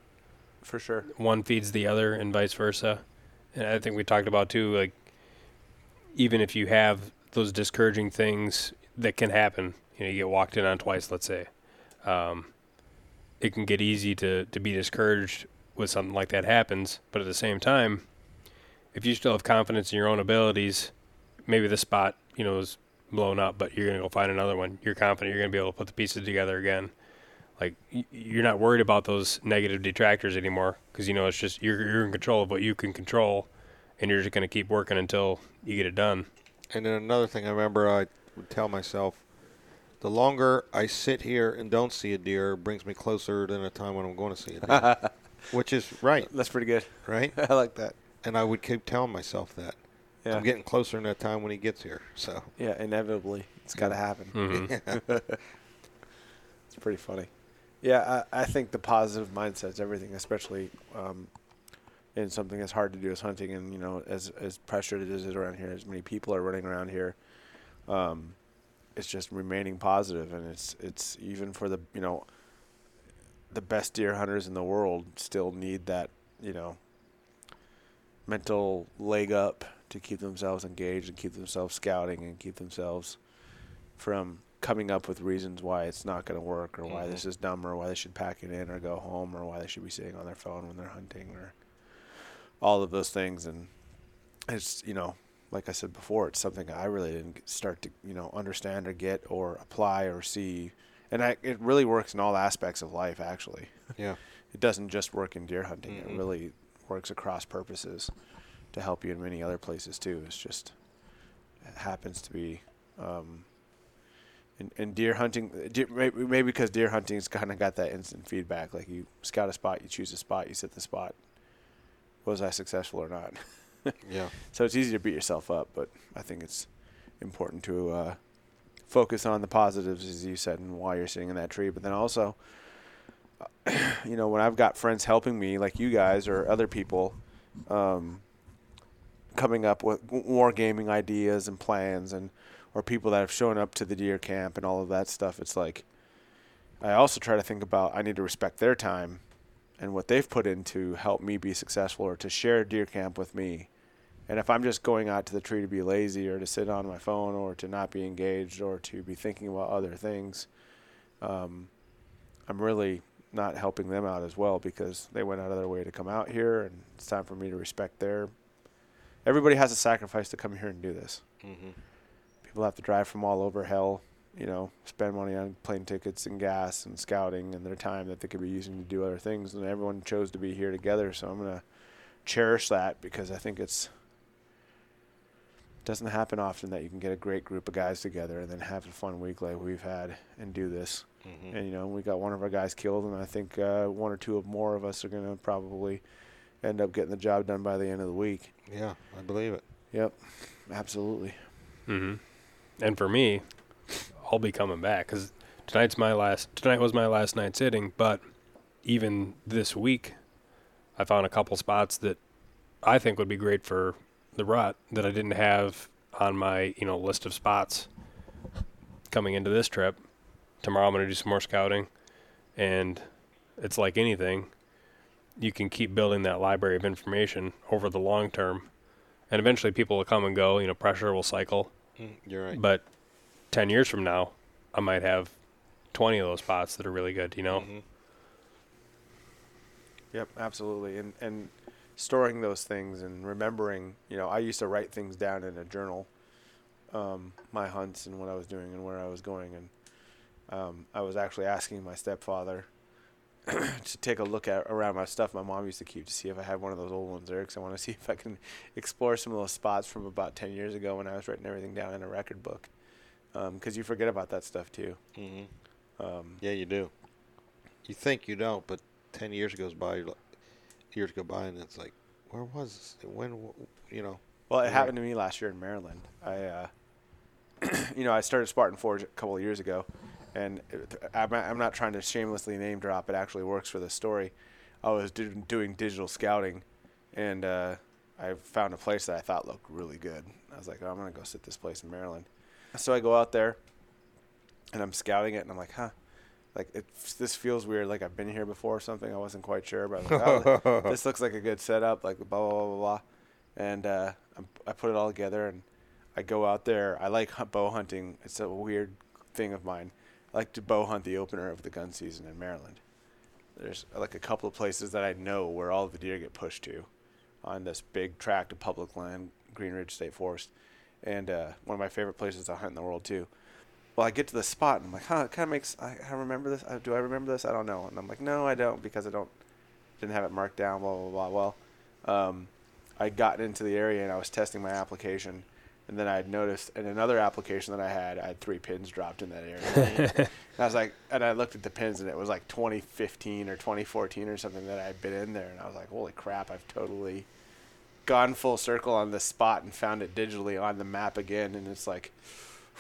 Speaker 4: For sure.
Speaker 2: One feeds the other, and vice versa. And I think we talked about too, like even if you have those discouraging things that can happen, you know, you get walked in on twice, let's say, um, it can get easy to to be discouraged when something like that happens. But at the same time, if you still have confidence in your own abilities, maybe the spot, you know, is blown up, but you're to go find another one. You're confident you're to be able to put the pieces together again. Like you're not worried about those negative detractors anymore because you know it's just you're you're in control of what you can control, and you're just going to keep working until you get it done.
Speaker 3: And then another thing I remember I would tell myself, the longer I sit here and don't see a deer brings me closer than a time when I'm going to see a deer. Which is right.
Speaker 4: That's pretty good.
Speaker 3: Right?
Speaker 4: I like that.
Speaker 3: And I would keep telling myself that. Yeah. I'm getting closer in that time when he gets here. So
Speaker 4: yeah, inevitably, it's got to happen. Mm-hmm. it's pretty funny. Yeah, I, I, think the positive mindset is everything, especially um, in something as hard to do as hunting, and you know, as as pressured as it is around here, as many people are running around here. Um, it's just remaining positive, and it's it's even for the you know the best deer hunters in the world still need that you know mental leg up to keep themselves engaged and keep themselves scouting and keep themselves from coming up with reasons why it's not going to work or mm-hmm. why this is dumb or why they should pack it in or go home or why they should be sitting on their phone when they're hunting or all of those things and it's you know like I said before it's something I really didn't start to you know understand or get or apply or see and I, it really works in all aspects of life actually
Speaker 3: yeah
Speaker 4: it doesn't just work in deer hunting mm-hmm. it really works across purposes to help you in many other places too. It's just it happens to be um, in, in deer hunting. Deer, maybe, maybe because deer hunting's kind of got that instant feedback. Like you scout a spot, you choose a spot, you set the spot. Was I successful or not?
Speaker 3: yeah.
Speaker 4: So it's easy to beat yourself up, but I think it's important to uh, focus on the positives, as you said, and why you're sitting in that tree. But then also, you know, when I've got friends helping me, like you guys or other people, um, coming up with more gaming ideas and plans, and or people that have shown up to the deer camp and all of that stuff, it's like I also try to think about I need to respect their time and what they've put in to help me be successful or to share deer camp with me. And if I'm just going out to the tree to be lazy or to sit on my phone or to not be engaged or to be thinking about other things, um, I'm really not helping them out as well because they went out of their way to come out here and it's time for me to respect their everybody has a sacrifice to come here and do this
Speaker 3: Mm-hmm.
Speaker 4: People have to drive from all over hell you know spend money on plane tickets and gas and scouting and their time that they could be using to do other things and everyone chose to be here together so i'm going to cherish that because i think it's it doesn't happen often that you can get a great group of guys together and then have a fun week like we've had and do this
Speaker 3: Mm-hmm.
Speaker 4: and you know we got one of our guys killed, and I think uh, one or two of more of us are going to probably end up getting the job done by the end of the week.
Speaker 3: Yeah, I believe it.
Speaker 4: Yep, absolutely.
Speaker 2: Mm-hmm. And for me, I'll be coming back because tonight's my last. Tonight was my last night sitting, but even this week, I found a couple spots that I think would be great for the rut that I didn't have on my you know list of spots coming into this trip. Tomorrow I'm going to do some more scouting, and it's like anything. You can keep building that library of information over the long term, and eventually people will come and go. You know, pressure will cycle.
Speaker 3: Mm, You're right.
Speaker 2: But 10 years from now, I might have 20 of those spots that are really good, you know?
Speaker 3: Mhm.
Speaker 4: Yep, absolutely. And and storing those things and remembering, you know, I used to write things down in a journal, um, my hunts and what I was doing and where I was going. And um, I was actually asking my stepfather to take a look at around my stuff my mom used to keep to see if I had one of those old ones there because I want to see if I can explore some of those spots from about 10 years ago when I was writing everything down in a record book. Because you forget about that stuff too.
Speaker 3: Mhm.
Speaker 4: Um,
Speaker 3: Yeah, you do. You think you don't, but ten years goes by, like- years go by, and it's like, where was this? When? You know.
Speaker 4: Well, it happened to me last year in Maryland. I, uh, you know, I started Spartan Forge a couple of years ago, and it, I'm, not- I'm not trying to shamelessly name drop. It actually works for the story. I was do, doing digital scouting, and uh, I found a place that I thought looked really good. I was like, oh, I'm gonna go sit this place in Maryland. So I go out there, and I'm scouting it, and I'm like, huh. Like it, this feels weird. Like I've been here before or something. I wasn't quite sure, but I was like, oh, this looks like a good setup. Like blah blah blah blah, blah. and uh, I'm, I put it all together and I go out there. I like hunt, bow hunting. It's a weird thing of mine. I like to bow hunt the opener of the gun season in Maryland. There's like a couple of places that I know where all the deer get pushed to, on this big tract of public land, Green Ridge State Forest, and uh, one of my favorite places to hunt in the world too. Well, I get to the spot and I'm like, huh, it kind of makes. I, I remember this. Uh, do I remember this? I don't know. And I'm like, no, I don't because I don't didn't have it marked down. Blah blah blah. Well, um, I got into the area and I was testing my application, and then I noticed in another application that I had, I had three pins dropped in that area. and I was like, and I looked at the pins and it was like 2015 or 2014 or something that I had been in there, and I was like, holy crap, I've totally gone full circle on this spot and found it digitally on the map again, and it's like.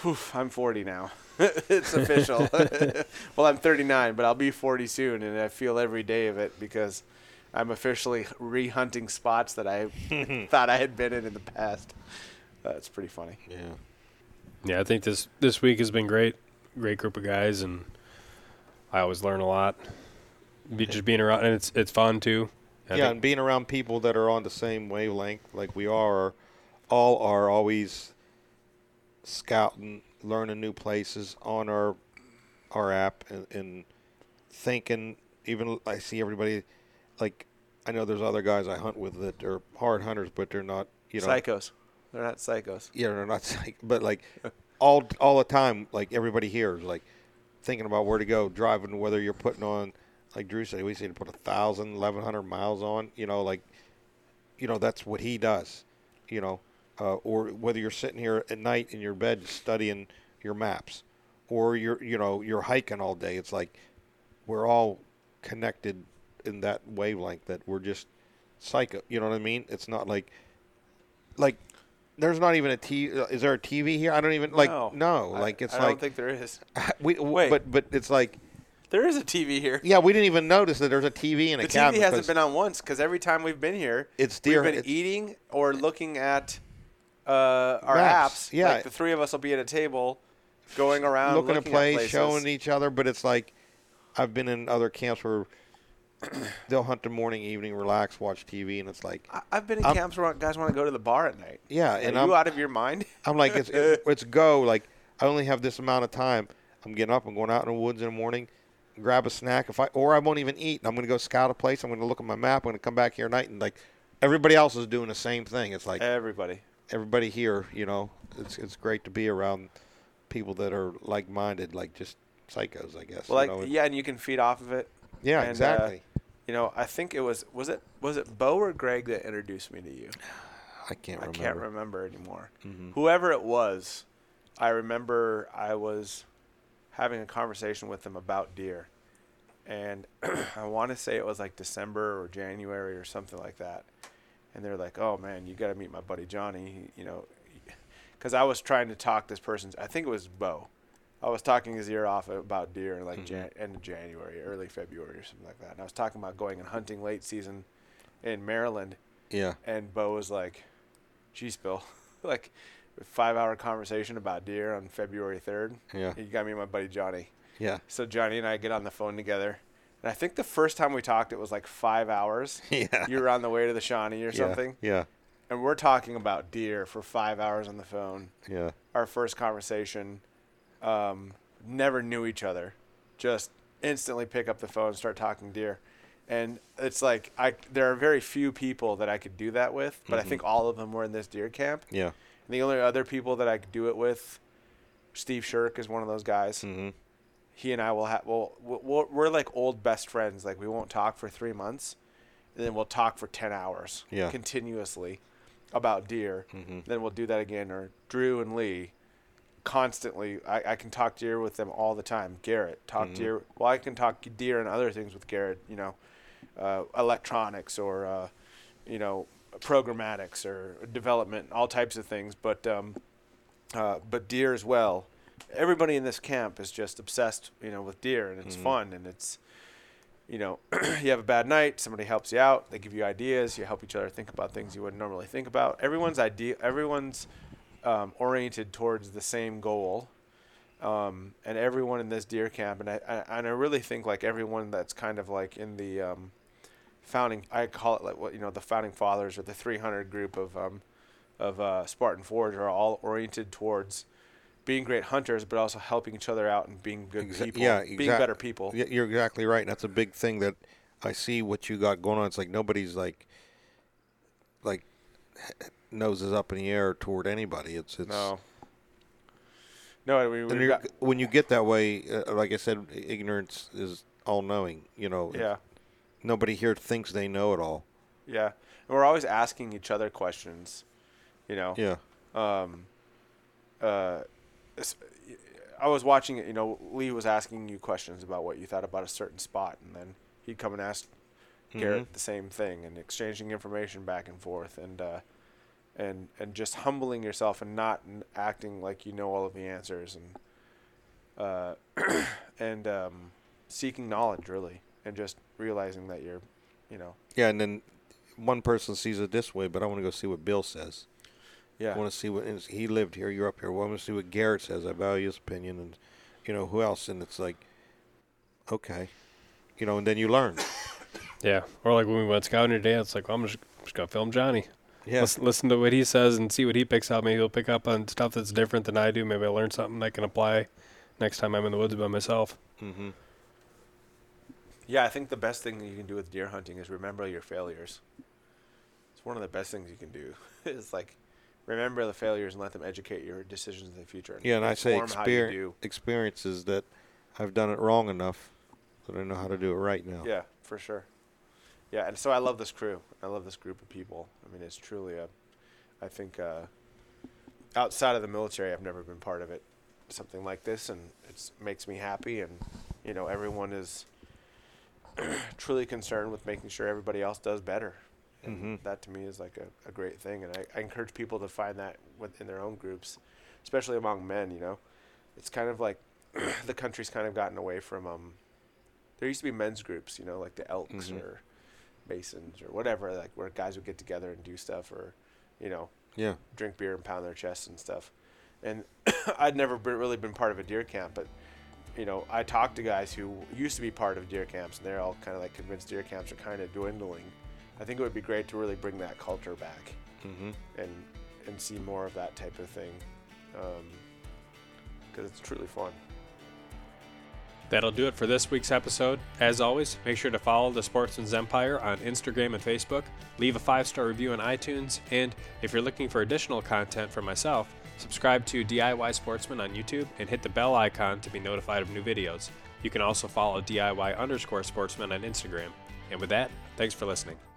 Speaker 4: Whew, I'm 40 now. it's official. well, I'm 39, but I'll be 40 soon, and I feel every day of it because I'm officially re-hunting spots that I thought I had been in in the past. Uh, That's pretty funny.
Speaker 3: Yeah.
Speaker 2: Yeah, I think this this week has been great. Great group of guys, and I always learn a lot. Be, just being around, and it's it's fun too. I
Speaker 3: yeah,
Speaker 2: think-
Speaker 3: and being around people that are on the same wavelength like we are, all are always scouting, learning new places on our our app, and, and thinking. Even I see everybody, like I know there's other guys I hunt with that are hard hunters, but they're not. You know,
Speaker 4: psychos. They're not psychos.
Speaker 3: yeah, they're not psych, but like all all the time, like everybody here is like thinking about where to go, driving. Whether you're putting on, like Drew said, we say to put a thousand, eleven hundred miles on. You know, like you know that's what he does. You know, uh, or whether you're sitting here at night in your bed studying your maps, or you're you know you're hiking all day. It's like we're all connected in that wavelength that we're just psycho. You know what I mean? It's not like like there's not even a T. uh, Is there a TV here? I don't even like. No,
Speaker 4: I-
Speaker 3: like it's
Speaker 4: I
Speaker 3: like I
Speaker 4: don't think there is.
Speaker 3: we. w-
Speaker 4: Wait.
Speaker 3: But but it's like
Speaker 4: There is a TV here.
Speaker 3: Yeah, we didn't even notice that there's a TV in a cabin. The.
Speaker 4: TV hasn't been on once because every time we've been here,
Speaker 3: It's deer-
Speaker 4: We've been
Speaker 3: it's-
Speaker 4: eating or looking at uh, our
Speaker 3: Maps,
Speaker 4: apps.
Speaker 3: yeah.
Speaker 4: like the three of us will be at a table, going around
Speaker 3: looking,
Speaker 4: looking
Speaker 3: at plays,
Speaker 4: places.
Speaker 3: showing each other. But it's like I've been in other camps where they'll hunt the morning, evening, relax, watch TV, and it's like,
Speaker 4: I- I've been in
Speaker 3: I'm-
Speaker 4: camps where guys want to go to the bar at night.
Speaker 3: yeah,
Speaker 4: Are
Speaker 3: and
Speaker 4: you
Speaker 3: I'm
Speaker 4: out of your mind?
Speaker 3: I'm like, it's it, it's go. Like I only have this amount of time. I'm getting up. I'm going out in the woods in the morning, grab a snack. If I or I won't even eat. I'm going to go scout a place. I'm going to look at my map. I'm going to come back here at night and like everybody else is doing the same thing. It's like
Speaker 4: Everybody.
Speaker 3: everybody here. You know, it's it's great to be around people that are like minded, like just psychos. I guess.
Speaker 4: Well,
Speaker 3: you
Speaker 4: like
Speaker 3: know?
Speaker 4: yeah, and you can feed off of it.
Speaker 3: Yeah,
Speaker 4: and, uh,
Speaker 3: exactly.
Speaker 4: You know, I think it was was it was it Bo or Greg that introduced me to you?
Speaker 3: I can't
Speaker 4: I
Speaker 3: remember.
Speaker 4: can't remember anymore.
Speaker 3: Mhm.
Speaker 4: Whoever it was, I remember I was having a conversation with them about deer, and I want to say it was like December or January or something like that. And they're like, "Oh man, you got to meet my buddy Johnny," you know, because I was trying to talk this person's. I think it was Bo. I was talking his ear off about deer in like
Speaker 3: Mhm.
Speaker 4: Jan- end of January, early February, or something like that. And I was talking about going and hunting late season in Maryland,
Speaker 3: Yeah.
Speaker 4: and Bo was like, "Geez, Bill, like a five-hour conversation about deer on February third.
Speaker 3: Yeah.
Speaker 4: You got me and my buddy Johnny.
Speaker 3: Yeah.
Speaker 4: So Johnny and I get on the phone together, and I think the first time we talked, it was like five hours.
Speaker 3: Yeah.
Speaker 4: You were on the way to the Shawnee or
Speaker 3: Yeah.
Speaker 4: something,
Speaker 3: Yeah.
Speaker 4: and we're talking about deer for five hours on the phone.
Speaker 3: Yeah.
Speaker 4: Our first conversation, um, never knew each other, just instantly pick up the phone and start talking deer. And it's like I there are very few people that I could do that with, but I
Speaker 3: Mhm.
Speaker 4: think all of them were in this deer camp.
Speaker 3: Yeah.
Speaker 4: And the only other people that I could do it with, Steve Shirk is one of those guys.
Speaker 3: hmm
Speaker 4: He and I will have well, we're, we're like old best friends. Like we won't talk for three months, and then we'll talk for ten hours
Speaker 3: Yeah.
Speaker 4: continuously about deer.
Speaker 3: hmm
Speaker 4: Then we'll do that again. Or Drew and Lee, constantly. I, I can talk deer with them all the time. Garrett, talk
Speaker 3: Mhm.
Speaker 4: deer. Well, I can talk deer and other things with Garrett. You know, uh, electronics or uh, you know programmatics or development, all types of things. But um, uh, but deer as well. Everybody in this camp is just obsessed, you know, with deer, and it's
Speaker 3: Mhm.
Speaker 4: fun, and it's, you know, you have a bad night, somebody helps you out, they give you ideas, you help each other think about things you wouldn't normally think about. Everyone's idea, everyone's um, oriented towards the same goal, um, and everyone in this deer camp, and I, I and I really think like everyone that's kind of like in the um, founding, I call it like what you know the founding fathers or the 300 group of um, of uh, Spartan Forge are all oriented towards being great hunters, but also helping each other out and being good
Speaker 3: Exa-
Speaker 4: people,
Speaker 3: yeah,
Speaker 4: being better people.
Speaker 3: You're exactly right. That's a big thing that I see what you got going on. It's like nobody's like, like, noses up in the air toward anybody. It's it's.
Speaker 4: No. No, I mean, we've got,
Speaker 3: when you get that way, uh, like I said, ignorance is all knowing. You know,
Speaker 4: yeah,
Speaker 3: nobody here thinks they know it all.
Speaker 4: yeah, and we're always asking each other questions. You know,
Speaker 3: Yeah.
Speaker 4: um, uh, I was watching it. You know, Lee was asking you questions about what you thought about a certain spot, and then he'd come and ask Garrett
Speaker 3: Mhm.
Speaker 4: the same thing, and exchanging information back and forth, and uh, and and just humbling yourself and not acting like you know all of the answers, and uh, and um, seeking knowledge really, and just realizing that you're, you know,
Speaker 3: Yeah, and then one person sees it this way, but I want to go see what Bill says.
Speaker 4: yeah,
Speaker 3: I want to see what and he lived here. You're up here. Well, I want to see what Garrett says. I value his opinion, and you know who else. And it's like, okay, you know, and then you learn.
Speaker 2: Yeah. Or like when we went scouting today, it's like, well, I'm just, just going to film Johnny.
Speaker 3: Yeah,
Speaker 2: Listen, listen to what he says and see what he picks up. Maybe he'll pick up on stuff that's different than I do. Maybe I'll learn something I can apply next time I'm in the woods by myself.
Speaker 3: mm-hmm.
Speaker 4: yeah. I think the best thing that you can do with deer hunting is remember your failures. It's one of the best things you can do. is like remember the failures and let them educate your decisions in the future.
Speaker 3: Yeah, and I say
Speaker 4: inform how you
Speaker 3: exper- experiences that I've done it wrong enough that I know how to do it right now.
Speaker 4: Yeah, for sure. Yeah, and so I love this crew. I love this group of people. I mean, it's truly a. I think uh, outside of the military, I've never been part of it, something like this, and it makes me happy. And you know, everyone is truly concerned with making sure everybody else does better. And
Speaker 3: Mhm.
Speaker 4: that to me is like a, a great thing, and I, I encourage people to find that within their own groups, especially among men. You know, it's kind of like the country's kind of gotten away from um, there used to be men's groups, you know, like the Elks or Masons or whatever, like where guys would get together and do stuff or, you know,
Speaker 3: Yeah.
Speaker 4: drink beer and pound their chests and stuff. And I'd never been, really been part of a deer camp, but you know, I talked to guys who used to be part of deer camps, and they're all kind of like convinced deer camps are kind of dwindling. I think it would be great to really bring that culture back
Speaker 3: Mm-hmm.
Speaker 4: and and see more of that type of thing, because it's truly fun.
Speaker 2: That'll do it for this week's episode. As always, make sure to follow the Sportsman's Empire on Instagram and Facebook, leave a five star review on iTunes, and if you're looking for additional content from myself, subscribe to DIY Sportsman on YouTube and hit the bell icon to be notified of new videos. You can also follow DIY underscore sportsman on Instagram. And with that, thanks for listening.